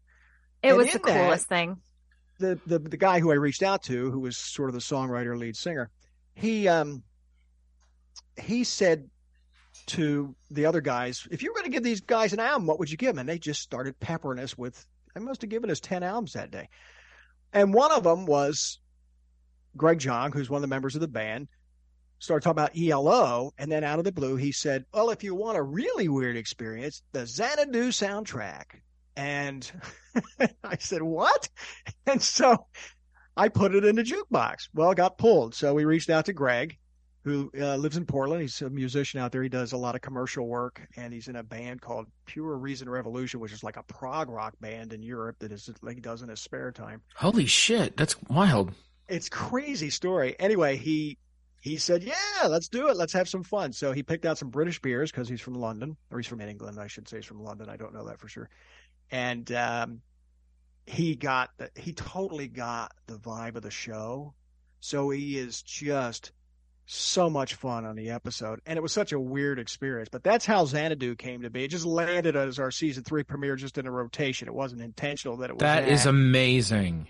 Speaker 2: It
Speaker 3: And
Speaker 2: was
Speaker 3: in
Speaker 2: the
Speaker 3: that-
Speaker 2: coolest thing.
Speaker 3: the the the guy who I reached out to, who was sort of the songwriter lead singer, he um he said to the other guys, if you were going to give these guys an album, what would you give them? And they just started peppering us with. I must have given us ten albums that day, and one of them was Greg Jong, who's one of the members of the band. Started talking about ELO, and then out of the blue, he said, "Well, if you want a really weird experience, the Xanadu soundtrack." And I said, "What?" And so I put it in the jukebox. Well, it got pulled. So we reached out to Greg, who uh, lives in Portland. He's a musician out there. He does a lot of commercial work, and he's in a band called Pure Reason Revolution, which is like a prog rock band in Europe that is like he does in his spare time.
Speaker 1: Holy shit, that's wild.
Speaker 3: It's crazy story. Anyway, he he said, "Yeah, let's do it. Let's have some fun." So he picked out some British beers because he's from London, or he's from England. I should say he's from London. I don't know that for sure. And um, he got the, he totally got the vibe of the show. So he is just so much fun on the episode, and it was such a weird experience. But that's how Xanadu came to be. It just landed as our season three premiere, just in a rotation. It wasn't intentional that it was.
Speaker 1: That is amazing.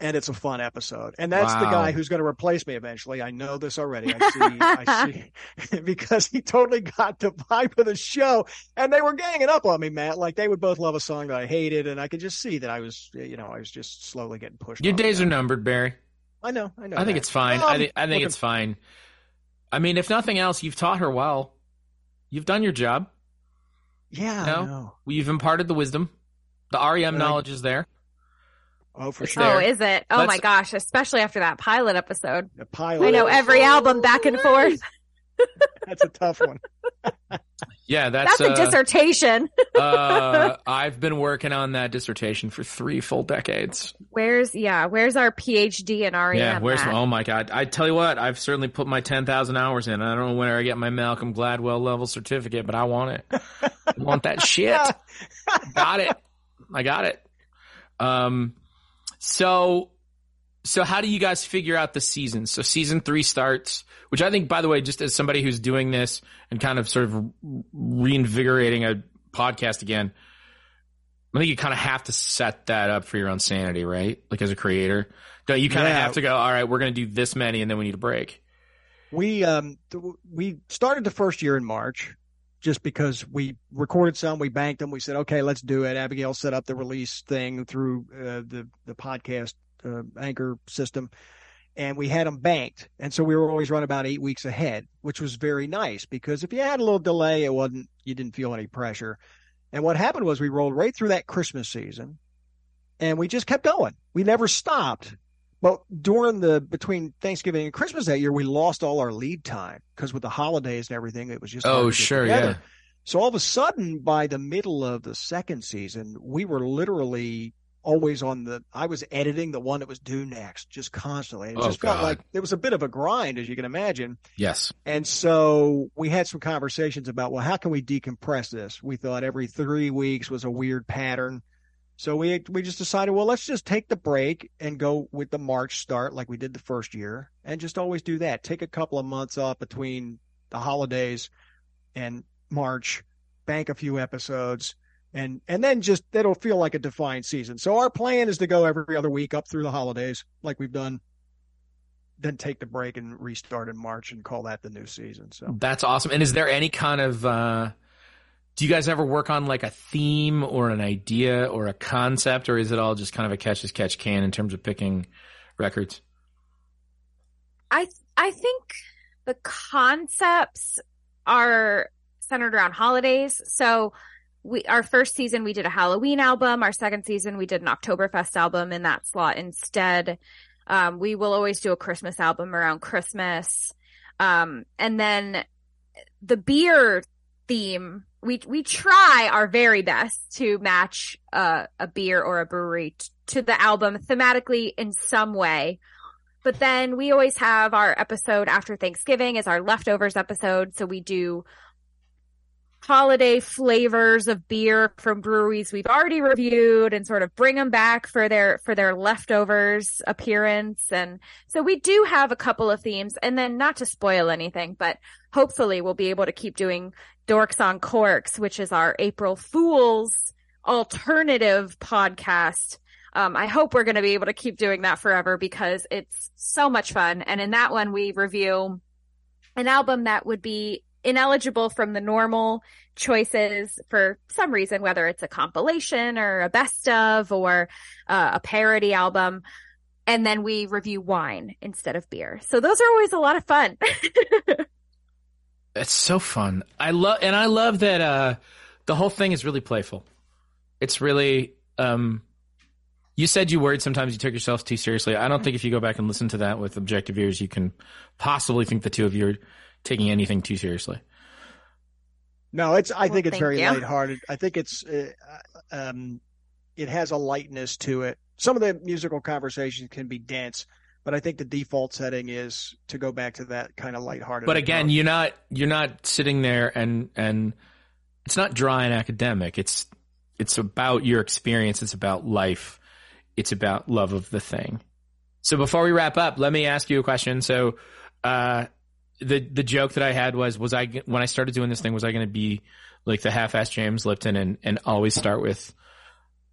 Speaker 3: And it's a fun episode, and that's
Speaker 1: Wow.
Speaker 3: the guy who's going to replace me eventually. I know this already. I see, I see, because he totally got the vibe of the show, and they were ganging up on me, Matt. Like they would both love a song that I hated, and I could just see that I was, you know, I was just slowly getting pushed.
Speaker 1: Your days are numbered, Barry.
Speaker 3: I know, I know.
Speaker 1: I think it's fine.
Speaker 3: Um,
Speaker 1: I think I think
Speaker 3: looking-
Speaker 1: it's fine. I mean, if nothing else, you've taught her well. You've done your job.
Speaker 3: Yeah,
Speaker 1: No?
Speaker 3: I know.
Speaker 1: You've imparted the wisdom. The REM knowledge is there.
Speaker 3: Oh, for
Speaker 1: It's
Speaker 3: sure.
Speaker 1: there.
Speaker 2: Oh, is it? Oh
Speaker 1: Let's-
Speaker 2: my gosh, especially after that pilot episode.
Speaker 3: The pilot.
Speaker 2: I know every album back and forth.
Speaker 3: That's a tough one.
Speaker 1: Yeah, that's,
Speaker 2: That's, a
Speaker 1: uh,
Speaker 2: dissertation.
Speaker 1: uh, I've been working on that dissertation for three full decades.
Speaker 2: Where's yeah? Where's our PhD in REM?
Speaker 1: yeah, where's
Speaker 2: at?
Speaker 1: oh my god! I tell you what, I've certainly put my ten thousand hours in. I don't know where I get my Malcolm Gladwell level certificate, but I want it. I want that shit. got it. I got it. Um, so, so how do you guys figure out the season? So season three starts, which I think, by the way, just as somebody who's doing this and kind of sort of reinvigorating a podcast again, I think you kind of have to set that up for your own sanity, right? Like as a creator, don't you kind of have to go, all right, we're going to do this many and then we need a break.
Speaker 3: We um th- we started the first year in March, just because we recorded some, we banked them. We said, okay, let's do it. Abigail set up the release thing through uh, the the podcast uh, anchor system, and we had them banked. And so we were always running about eight weeks ahead, which was very nice because if you had a little delay, it wasn't you didn't feel any pressure. And what happened was we rolled right through that Christmas season, and we just kept going. We never stopped. But during the between Thanksgiving and Christmas that year, we lost all our lead time because with the holidays and everything, it was just
Speaker 1: Oh, sure.
Speaker 3: together.
Speaker 1: Yeah.
Speaker 3: So all of a sudden, by the middle of the second season, we were literally always on the. I was editing the one that was due next, just constantly. It
Speaker 1: Oh,
Speaker 3: just felt like it was a bit of a grind, as you can imagine.
Speaker 1: Yes.
Speaker 3: And so we had some conversations about, well, how can we decompress this? We thought every three weeks was a weird pattern. So we we just decided, well, let's just take the break and go with the March start like we did the first year, and just always do that. Take a couple of months off between the holidays and March, bank a few episodes, and and then just it'll feel like a defined season. So our plan is to go every other week up through the holidays, like we've done. Then take the break and restart in March and call that the new season. So
Speaker 1: That's awesome. And is there any kind of uh do you guys ever work on like a theme or an idea or a concept or is it all just kind of a catch as catch can in terms of picking records?
Speaker 2: I I think the concepts are centered around holidays. So we our first season we did a Halloween album. Our second season we did an Oktoberfest album in that slot instead. Um, we will always do a Christmas album around Christmas. Um, and then the beer theme we we try our very best to match uh, a beer or a brewery t- to the album thematically in some way. But then we always have our episode after Thanksgiving is our leftovers episode. So we do holiday flavors of beer from breweries we've already reviewed and sort of bring them back for their for their leftovers appearance and so we do have a couple of themes and then not to spoil anything but hopefully we'll be able to keep doing dorks on corks which is our april fools alternative podcast um, I hope we're going to be able to keep doing that forever because it's so much fun. And in that one, we review an album that would be ineligible from the normal choices for some reason, whether it's a compilation or a best of or uh, a parody album. And then we review wine instead of beer. So those are always a lot of fun.
Speaker 1: It's so fun. I love and I love that uh the whole thing is really playful. It's really um you said you worried sometimes you took yourself too seriously. I don't think if you go back and listen to that with objective ears, you can possibly think the two of you are taking anything too seriously.
Speaker 3: No, it's. I
Speaker 2: Well,
Speaker 3: think it's very
Speaker 2: you.
Speaker 3: lighthearted. I think it's. Uh, um, it has a lightness to it. Some of the musical conversations can be dense, but I think the default setting is to go back to that kind of lighthearted.
Speaker 1: But again,
Speaker 3: approach.
Speaker 1: you're not you're not sitting there and and it's not dry and academic. It's it's about your experience. It's about life. It's about love of the thing. So before we wrap up, let me ask you a question. So, uh, the the joke that I had was was I when I started doing this thing was I going to be like the half-ass James Lipton and and always start with,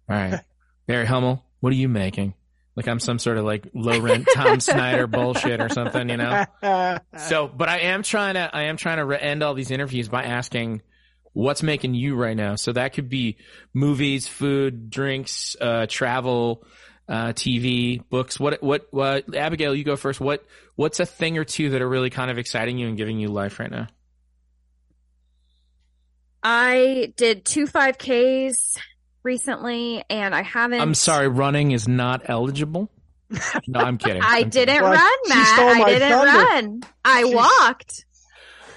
Speaker 1: all right, Barry Hummel, what are you making? Like I'm some sort of like low rent Tom Snyder bullshit or something, you know. So, but I am trying to I am trying to end all these interviews by asking what's making you right now. So that could be movies, food, drinks, uh, travel, uh, TV, books. What, what, what, Abigail, you go first. What, what's a thing or two that are really kind of exciting you and giving you life right now?
Speaker 2: I did two 5Ks recently and I haven't.
Speaker 1: I'm sorry, running is not eligible. No, I'm kidding.
Speaker 2: I
Speaker 1: I'm
Speaker 2: didn't
Speaker 1: kidding.
Speaker 2: Run, Matt. I didn't
Speaker 3: thunder.
Speaker 2: run. I
Speaker 3: She's-
Speaker 2: walked.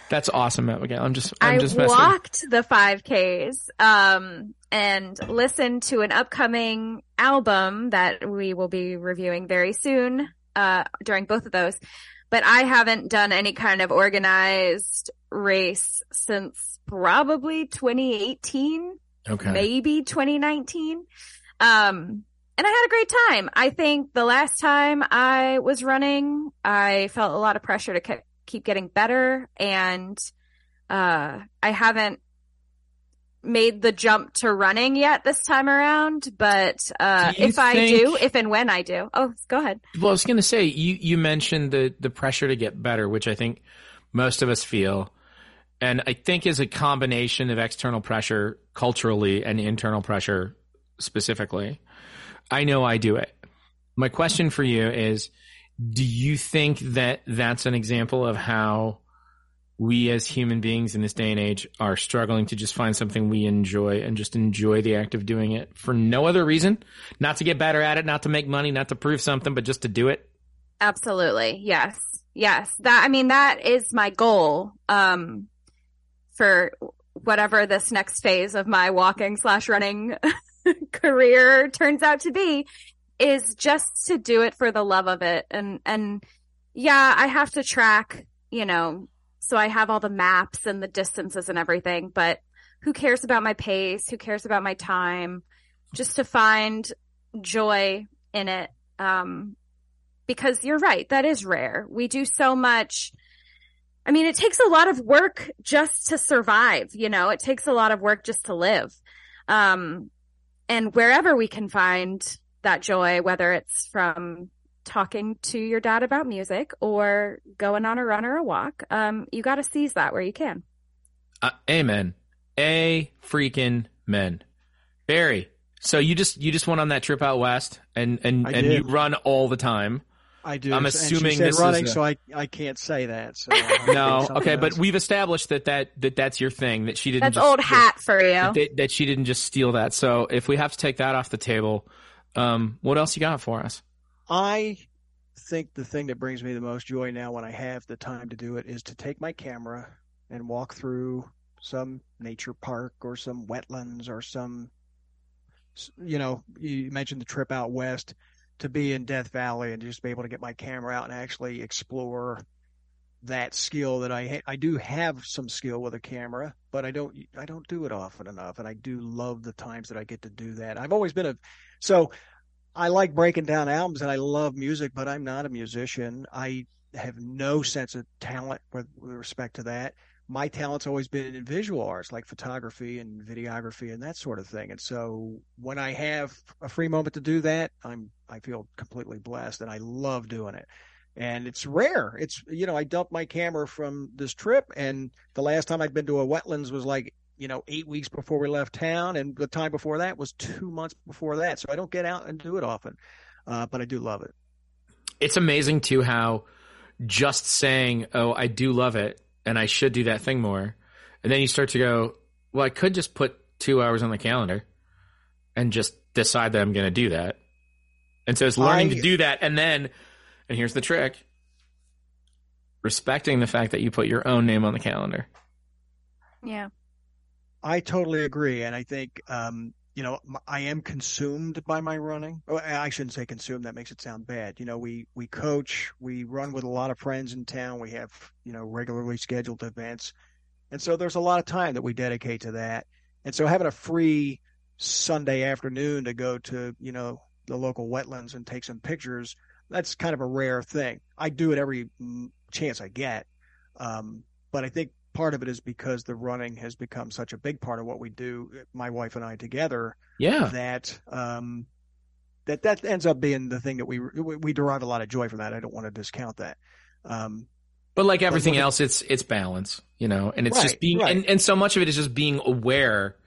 Speaker 1: That's awesome, Matt. Abigail. I'm just, I'm
Speaker 2: I
Speaker 1: just messing.
Speaker 2: walked the 5Ks, um, and listened to an upcoming album that we will be reviewing very soon, uh, during both of those. But I haven't done any kind of organized race since probably 2018,
Speaker 1: Okay.
Speaker 2: maybe 2019. Um, and I had a great time. I think the last time I was running, I felt a lot of pressure to ke- keep getting better and, uh, I haven't made the jump to running yet this time around, but, uh, if I do, if and when I do, oh, go ahead.
Speaker 1: Well, I was going to say you you mentioned the the pressure to get better, which I think most of us feel, and I think is a combination of external pressure culturally and internal pressure specifically. I know I do it. My question for you is: Do you think that that's an example of how we as human beings in this day and age are struggling to just find something we enjoy and just enjoy the act of doing it for no other reason? Not to get better at it, not to make money, not to prove something, but just to do it.
Speaker 2: Absolutely. Yes. Yes. That, I mean, that is my goal, um, for whatever this next phase of my walking slash running career turns out to be is just to do it for the love of it. And, and yeah, I have to track, you know, so I have all the maps and the distances and everything, but who cares about my pace? Who cares about my time? Just to find joy in it. Um, because you're right. That is rare. We do so much. I mean, it takes a lot of work just to survive. You know, it takes a lot of work just to live. Um, and wherever we can find that joy, whether it's from talking to your dad about music or going on a run or a walk, um, you got to seize that where you can.
Speaker 1: Uh, amen. A freaking men. Barry. So you just you just went on that trip out west and and
Speaker 3: I
Speaker 1: and
Speaker 3: did.
Speaker 1: you run all the time.
Speaker 3: I do.
Speaker 1: I'm
Speaker 3: And she
Speaker 1: assuming
Speaker 3: said
Speaker 1: this is
Speaker 3: running,
Speaker 1: a-
Speaker 3: so I I can't say that. So I'll have to
Speaker 1: No,
Speaker 3: say something
Speaker 1: okay, but we've established that that that that's your thing. That she didn't.
Speaker 2: That's
Speaker 1: just,
Speaker 2: old hat for you.
Speaker 1: That, that she didn't just steal that. So if we have to take that off the table, um, what else you got for us?
Speaker 3: I think the thing that brings me the most joy now when I have the time to do it is to take my camera and walk through some nature park or some wetlands or some, you know, you mentioned the trip out west to be in Death Valley and just be able to get my camera out and actually explore that skill that I ha- I do have some skill with a camera, but I don't I don't do it often enough, and I do love the times that I get to do that. I've always been a so I like breaking down albums and I love music, but I'm not a musician. I have no sense of talent with, with respect to that. My talent's always been in visual arts, like photography and videography and that sort of thing. And so when I have a free moment to do that, I'm I feel completely blessed and I love doing it. And it's rare. It's you know, I dumped my camera from this trip and the last time I'd been to a wetlands was like you know, eight weeks before we left town, and the time before that was two months before that. So I don't get out and do it often, uh, but I do love it.
Speaker 1: It's amazing too how just saying, "Oh, I do love it," and I should do that thing more, and then you start to go, "Well, I could just put two hours on the calendar and just decide that I'm going to do that." And so it's learning
Speaker 3: I-
Speaker 1: to do that, and then, and here's the trick: respecting the fact that you put your own name on the calendar.
Speaker 2: Yeah.
Speaker 3: I totally agree, and I think um, you know I am consumed by my running. Oh, I shouldn't say consumed; that makes it sound bad. You know, we we coach, we run with a lot of friends in town. We have you know regularly scheduled events, and so there's a lot of time that we dedicate to that. And so having a free Sunday afternoon to go to you know the local wetlands and take some pictures, that's kind of a rare thing. I do it every mm, chance I get. Um, but I think part of it is because the running has become such a big part of what we do, my wife and I together.
Speaker 1: Yeah.
Speaker 3: That, um, that, that ends up being the thing that we, we, we derive a lot of joy from that. I don't want to discount that. Um,
Speaker 1: but like everything but else, it's, it's balance, you know, and it's
Speaker 3: right,
Speaker 1: just being,
Speaker 3: right.
Speaker 1: and, and so much of it is just being aware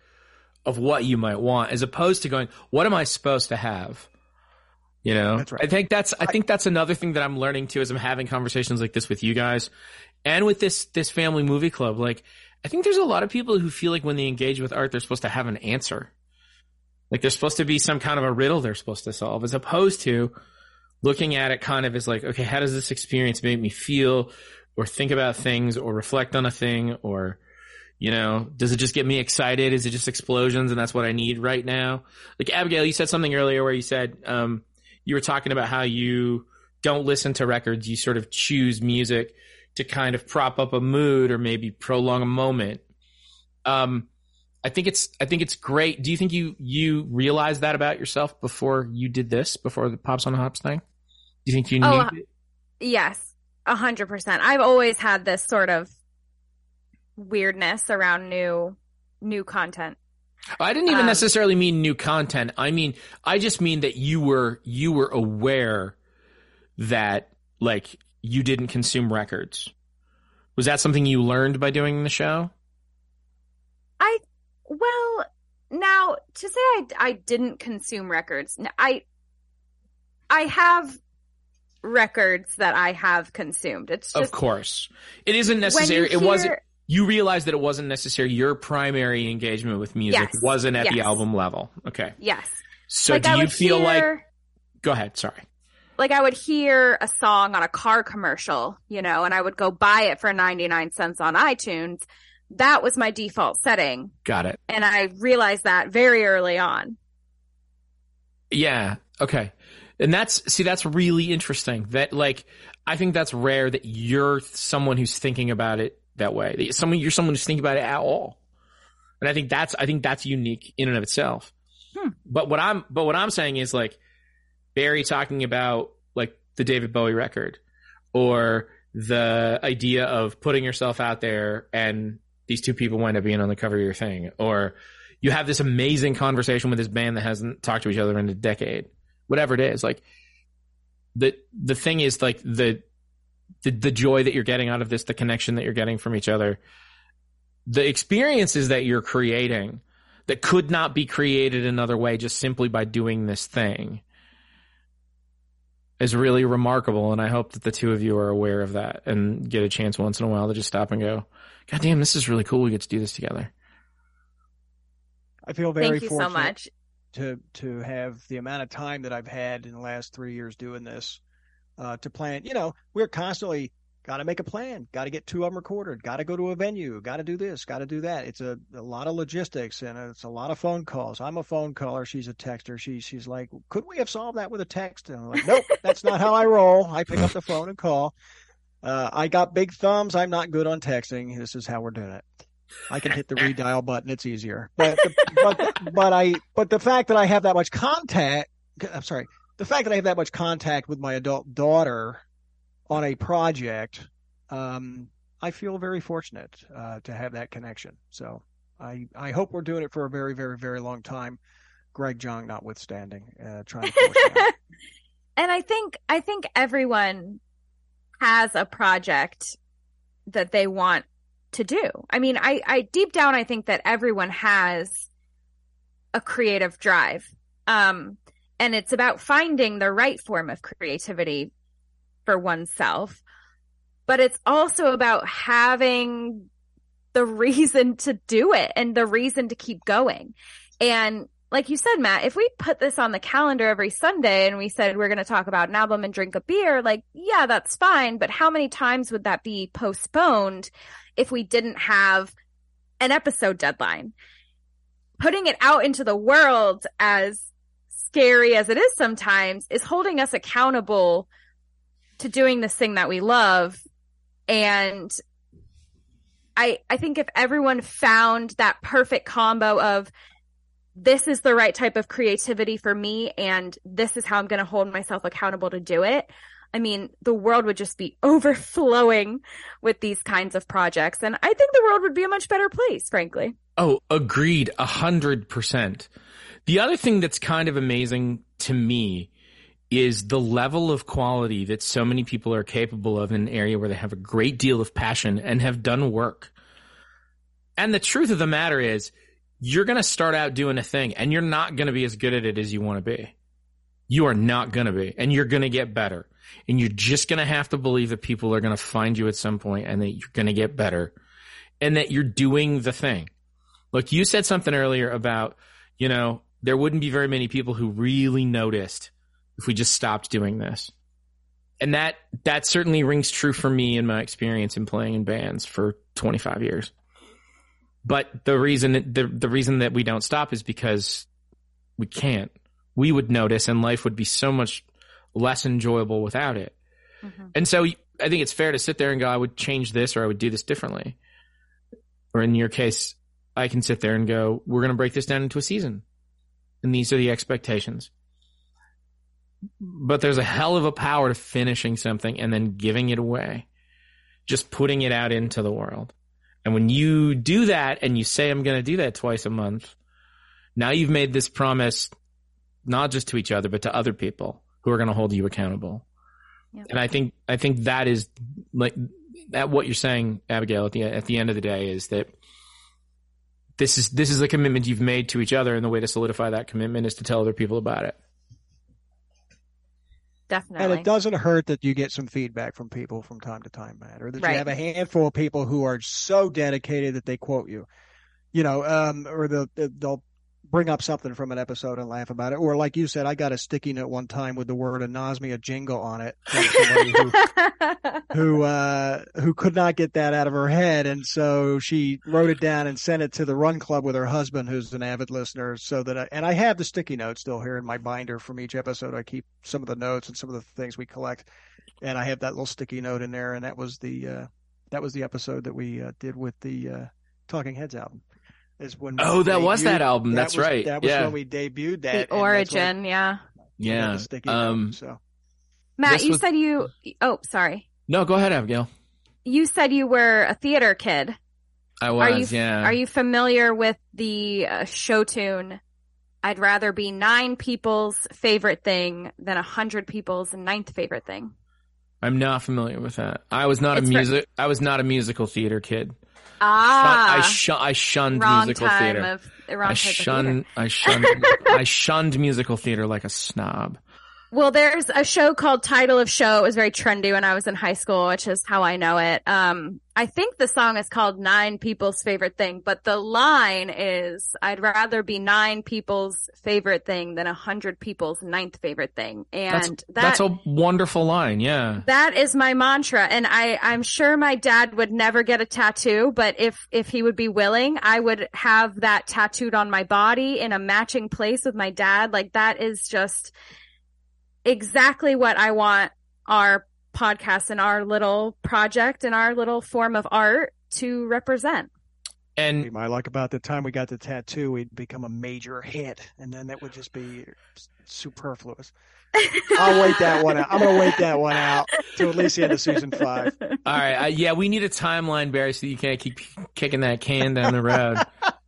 Speaker 1: of what you might want as opposed to going, what am I supposed to have? You know,
Speaker 3: That's right.
Speaker 1: I think that's, I think that's another thing that I'm learning too as I'm having conversations like this with you guys and with this, this family movie club. Like, I think there's a lot of people who feel like when they engage with art, they're supposed to have an answer. Like there's supposed to be some kind of a riddle they're supposed to solve as opposed to looking at it kind of as like, okay, how does this experience make me feel or think about things or reflect on a thing or, you know, does it just get me excited? Is it just explosions and that's what I need right now? Like Abigail, you said something earlier where you said, um, you were talking about how you don't listen to records. You sort of choose music to kind of prop up a mood or maybe prolong a moment. Um, I think it's, I think it's great. Do you think you, you realized that about yourself before you did this, before the Pops on the Hops thing? Do you think you knew
Speaker 2: Oh,
Speaker 1: it?
Speaker 2: Yes, a hundred percent. I've always had this sort of weirdness around new new content.
Speaker 1: I didn't even
Speaker 2: Um,
Speaker 1: necessarily mean new content. I mean, I just mean that you were you were aware that like you didn't consume records. Was that something you learned by doing the show?
Speaker 2: I well now to say I I didn't consume records. I I have records that I have consumed. It's
Speaker 1: of course, it isn't necessary. It wasn't.
Speaker 2: Hear-
Speaker 1: You realized that it wasn't necessary. Your primary engagement with music
Speaker 2: Yes.
Speaker 1: wasn't at the album level. Okay,
Speaker 2: Yes.
Speaker 1: so
Speaker 2: like
Speaker 1: do
Speaker 2: I
Speaker 1: you feel like? Go ahead. Sorry.
Speaker 2: like I would hear a song on a car commercial, you know, and I would go buy it for 99 cents on iTunes. That was my default setting.
Speaker 1: Got it.
Speaker 2: And I realized that very early on.
Speaker 1: Yeah. Okay. And that's, see, that's really interesting. That, like, I think that's rare that you're someone who's thinking about it that way. Someone, you're someone who's thinking about it at all. And I think that's, I think that's unique in and of itself.
Speaker 2: Hmm.
Speaker 1: But what I'm, but what I'm saying is like, Barry talking about like the David Bowie record or the idea of putting yourself out there and these two people wind up being on the cover of your thing or you have this amazing conversation with this band that hasn't talked to each other in a decade whatever it is like the the thing is like the the, the joy that you're getting out of this the connection that you're getting from each other the experiences that you're creating that could not be created another way just simply by doing this thing is really remarkable. And i hope that the two of you are aware of that and get a chance once in a while to just stop and go god damn this is really cool. We get to do this together.
Speaker 3: I feel very
Speaker 2: Thank you
Speaker 3: fortunate
Speaker 2: so much.
Speaker 3: to to have the amount of time that I've had in the last three years doing this uh, to plan. You know, we're constantly got to make a plan, got to get two of them recorded, got to go to a venue, got to do this, got to do that. It's a, a lot of logistics and it's a lot of phone calls. I'm a phone caller. She's a texter. She she's like, could we have solved that with a text? And I'm like, nope, that's not how I roll. I pick up the phone and call. Uh, I got big thumbs. I'm not good on texting. This is how we're doing it. I can hit the redial button. It's easier. But, the, but, but I, but the fact that I have that much contact, I'm sorry, the fact that I have that much contact with my adult daughter on a project, um, I feel very fortunate, uh, to have that connection. So I, I hope we're doing it for a very, very, very long time. Greg Jong notwithstanding, uh, trying to force it out.
Speaker 2: and I think I think everyone has a project that they want to do. I mean, I, I deep down I think that everyone has a creative drive. Um and it's about finding the right form of creativity for oneself. But it's also about having the reason to do it and the reason to keep going. And like you said, Matt, if we put this on the calendar every Sunday and we said we're going to talk about an album and drink a beer, like, yeah, that's fine. But how many times would that be postponed if we didn't have an episode deadline? Putting it out into the world as scary as it is sometimes is holding us accountable to doing this thing that we love. And I, I think if everyone found that perfect combo of this is the right type of creativity for me and this is how I'm going to hold myself accountable to do it. I mean, the world would just be overflowing with these kinds of projects. And I think the world would be a much better place, frankly.
Speaker 1: Oh, agreed. A hundred percent. The other thing that's kind of amazing to me is the level of quality that so many people are capable of in an area where they have a great deal of passion and have done work. And the truth of the matter is, you're going to start out doing a thing and you're not going to be as good at it as you want to be. You are not going to be, and you're going to get better. And you're just going to have to believe that people are going to find you at some point and that you're going to get better and that you're doing the thing. Look, you said something earlier about, you know, there wouldn't be very many people who really noticed if we just stopped doing this. And that that certainly rings true for me in my experience in playing in bands for 25 years. But the reason the the reason that we don't stop is because we can't. We would notice and life would be so much less enjoyable without it. Mm-hmm. And so I think it's fair to sit there and go I would change this or I would do this differently. Or in your case, I can sit there and go we're going to break this down into a season. And these are the expectations but there's a hell of a power to finishing something and then giving it away, just putting it out into the world. And when you do that and you say, I'm going to do that twice a month, now you've made this promise, not just to each other, but to other people who are going to hold you accountable. Yep. And I think, I think that is like that what you're saying, Abigail, at the, at the end of the day is that this is, this is a commitment you've made to each other. And the way to solidify that commitment is to tell other people about it.
Speaker 2: Definitely.
Speaker 3: And it doesn't hurt that you get some feedback from people from time to time, Matt, or that right. you have a handful of people who are so dedicated that they quote you, you know, um, or they'll, they'll bring up something from an episode and laugh about it. Or like you said, I got a sticky note one time with the word anosmia jingle on it who, who, uh, who could not get that out of her head. And so she wrote it down and sent it to the run club with her husband, who's an avid listener. So that, I, and I have the sticky note still here in my binder from each episode. I keep some of the notes and some of the things we collect. And I have that little sticky note in there. And that was the, uh, that was the episode that we uh, did with the, uh, Talking Heads album is when.
Speaker 1: Oh, that debuted. was that album. That that's
Speaker 3: was,
Speaker 1: right.
Speaker 3: That was
Speaker 1: yeah.
Speaker 3: when we debuted that.
Speaker 2: The origin, yeah.
Speaker 1: Yeah. Um,
Speaker 3: so.
Speaker 2: Matt, you was... said you. Oh, sorry.
Speaker 1: No, go ahead, Abigail.
Speaker 2: You said you were a theater kid.
Speaker 1: I was.
Speaker 2: Are you,
Speaker 1: yeah.
Speaker 2: Are you familiar with the uh, show tune? I'd rather be nine people's favorite thing than a hundred people's ninth favorite thing.
Speaker 1: I'm not familiar with that. I was not it's a music. For... I was not a musical theater kid.
Speaker 2: Ah,
Speaker 1: I, shun, I shunned musical
Speaker 2: time
Speaker 1: theater.
Speaker 2: Of, wrong
Speaker 1: I shunned, I shunned, I shunned musical theater like a snob.
Speaker 2: Well, there's a show called Title of Show. It was very trendy when I was in high school, which is how I know it. Um, I think the song is called Nine People's Favorite Thing, but the line is, I'd rather be nine people's favorite thing than a hundred people's ninth favorite thing. And
Speaker 1: that's,
Speaker 2: that,
Speaker 1: that's a wonderful line. Yeah.
Speaker 2: That is my mantra. And I, I'm sure my dad would never get a tattoo, but if, if he would be willing, I would have that tattooed on my body in a matching place with my dad. Like that is just, exactly what I want our podcast and our little project and our little form of art to represent.
Speaker 1: And
Speaker 3: I like about the time we got the tattoo, we'd become a major hit, and then that would just be superfluous. I'll wait that one out. I'm gonna wait that one out to at least the end of season five.
Speaker 1: All right, uh, yeah, we need a timeline, Barry, so you can't keep kicking that can down the road.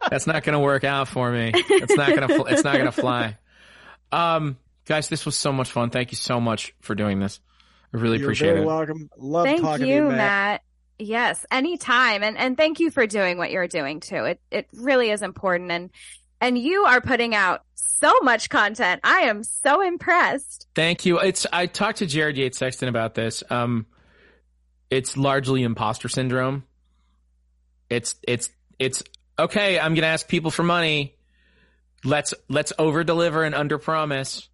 Speaker 1: That's not gonna work out for me. It's not gonna. It's not gonna fly. Um, Guys, this was so much fun. Thank you so much for doing this. I really
Speaker 3: You're
Speaker 1: appreciate
Speaker 3: very
Speaker 1: it.
Speaker 3: welcome. Love
Speaker 2: thank
Speaker 3: talking
Speaker 2: you,
Speaker 3: to you, Matt.
Speaker 2: Matt. Yes, anytime. And and thank you for doing what you're doing too. It it really is important and and you are putting out so much content. I am so impressed.
Speaker 1: Thank you. It's I talked to Jared Yates Sexton about this. Um it's largely imposter syndrome. It's it's it's okay, I'm going to ask people for money. Let's let's over deliver and under promise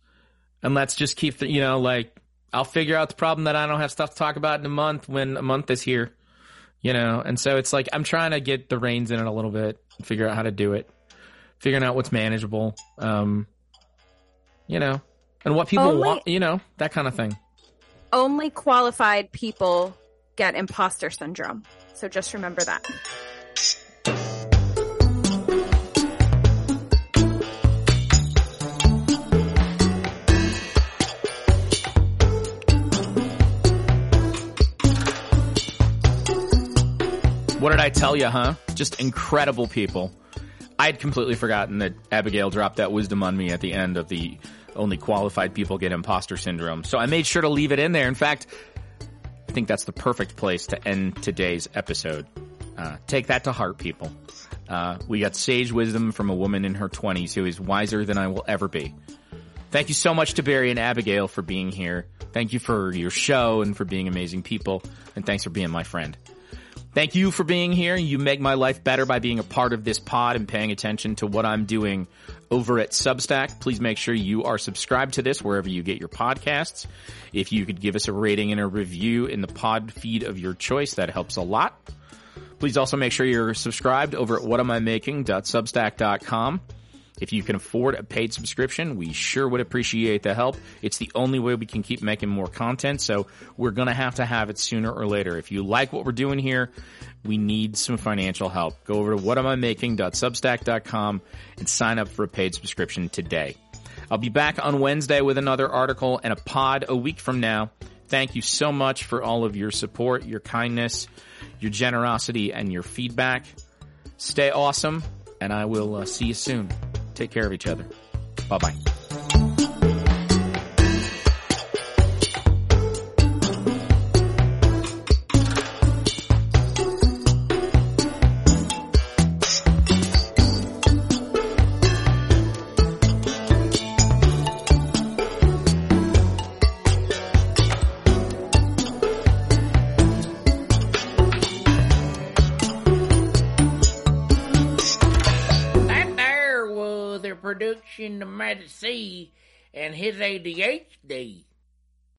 Speaker 1: and let's just keep the, you know, like I'll figure out the problem that I don't have stuff to talk about in a month when a month is here, you know? And so it's like, I'm trying to get the reins in it a little bit, figure out how to do it, figuring out what's manageable, um, you know, and what people only, want, you know, that kind of thing.
Speaker 2: Only qualified people get imposter syndrome. So just remember that.
Speaker 1: I tell you, huh? Just incredible people. I had completely forgotten that Abigail dropped that wisdom on me at the end of the only qualified people get imposter syndrome. So I made sure to leave it in there. In fact, I think that's the perfect place to end today's episode. Uh, take that to heart, people. Uh, we got sage wisdom from a woman in her 20s who is wiser than I will ever be. Thank you so much to Barry and Abigail for being here. Thank you for your show and for being amazing people. And thanks for being my friend. Thank you for being here. You make my life better by being a part of this pod and paying attention to what I'm doing over at Substack. Please make sure you are subscribed to this wherever you get your podcasts. If you could give us a rating and a review in the pod feed of your choice, that helps a lot. Please also make sure you're subscribed over at whatamimaking.substack.com. If you can afford a paid subscription, we sure would appreciate the help. It's the only way we can keep making more content, so we're gonna have to have it sooner or later. If you like what we're doing here, we need some financial help. Go over to whatamimaking.substack.com and sign up for a paid subscription today. I'll be back on Wednesday with another article and a pod a week from now. Thank you so much for all of your support, your kindness, your generosity, and your feedback. Stay awesome, and I will uh, see you soon. Take care of each other. Bye bye.
Speaker 4: Production of Matty C and his ADHD.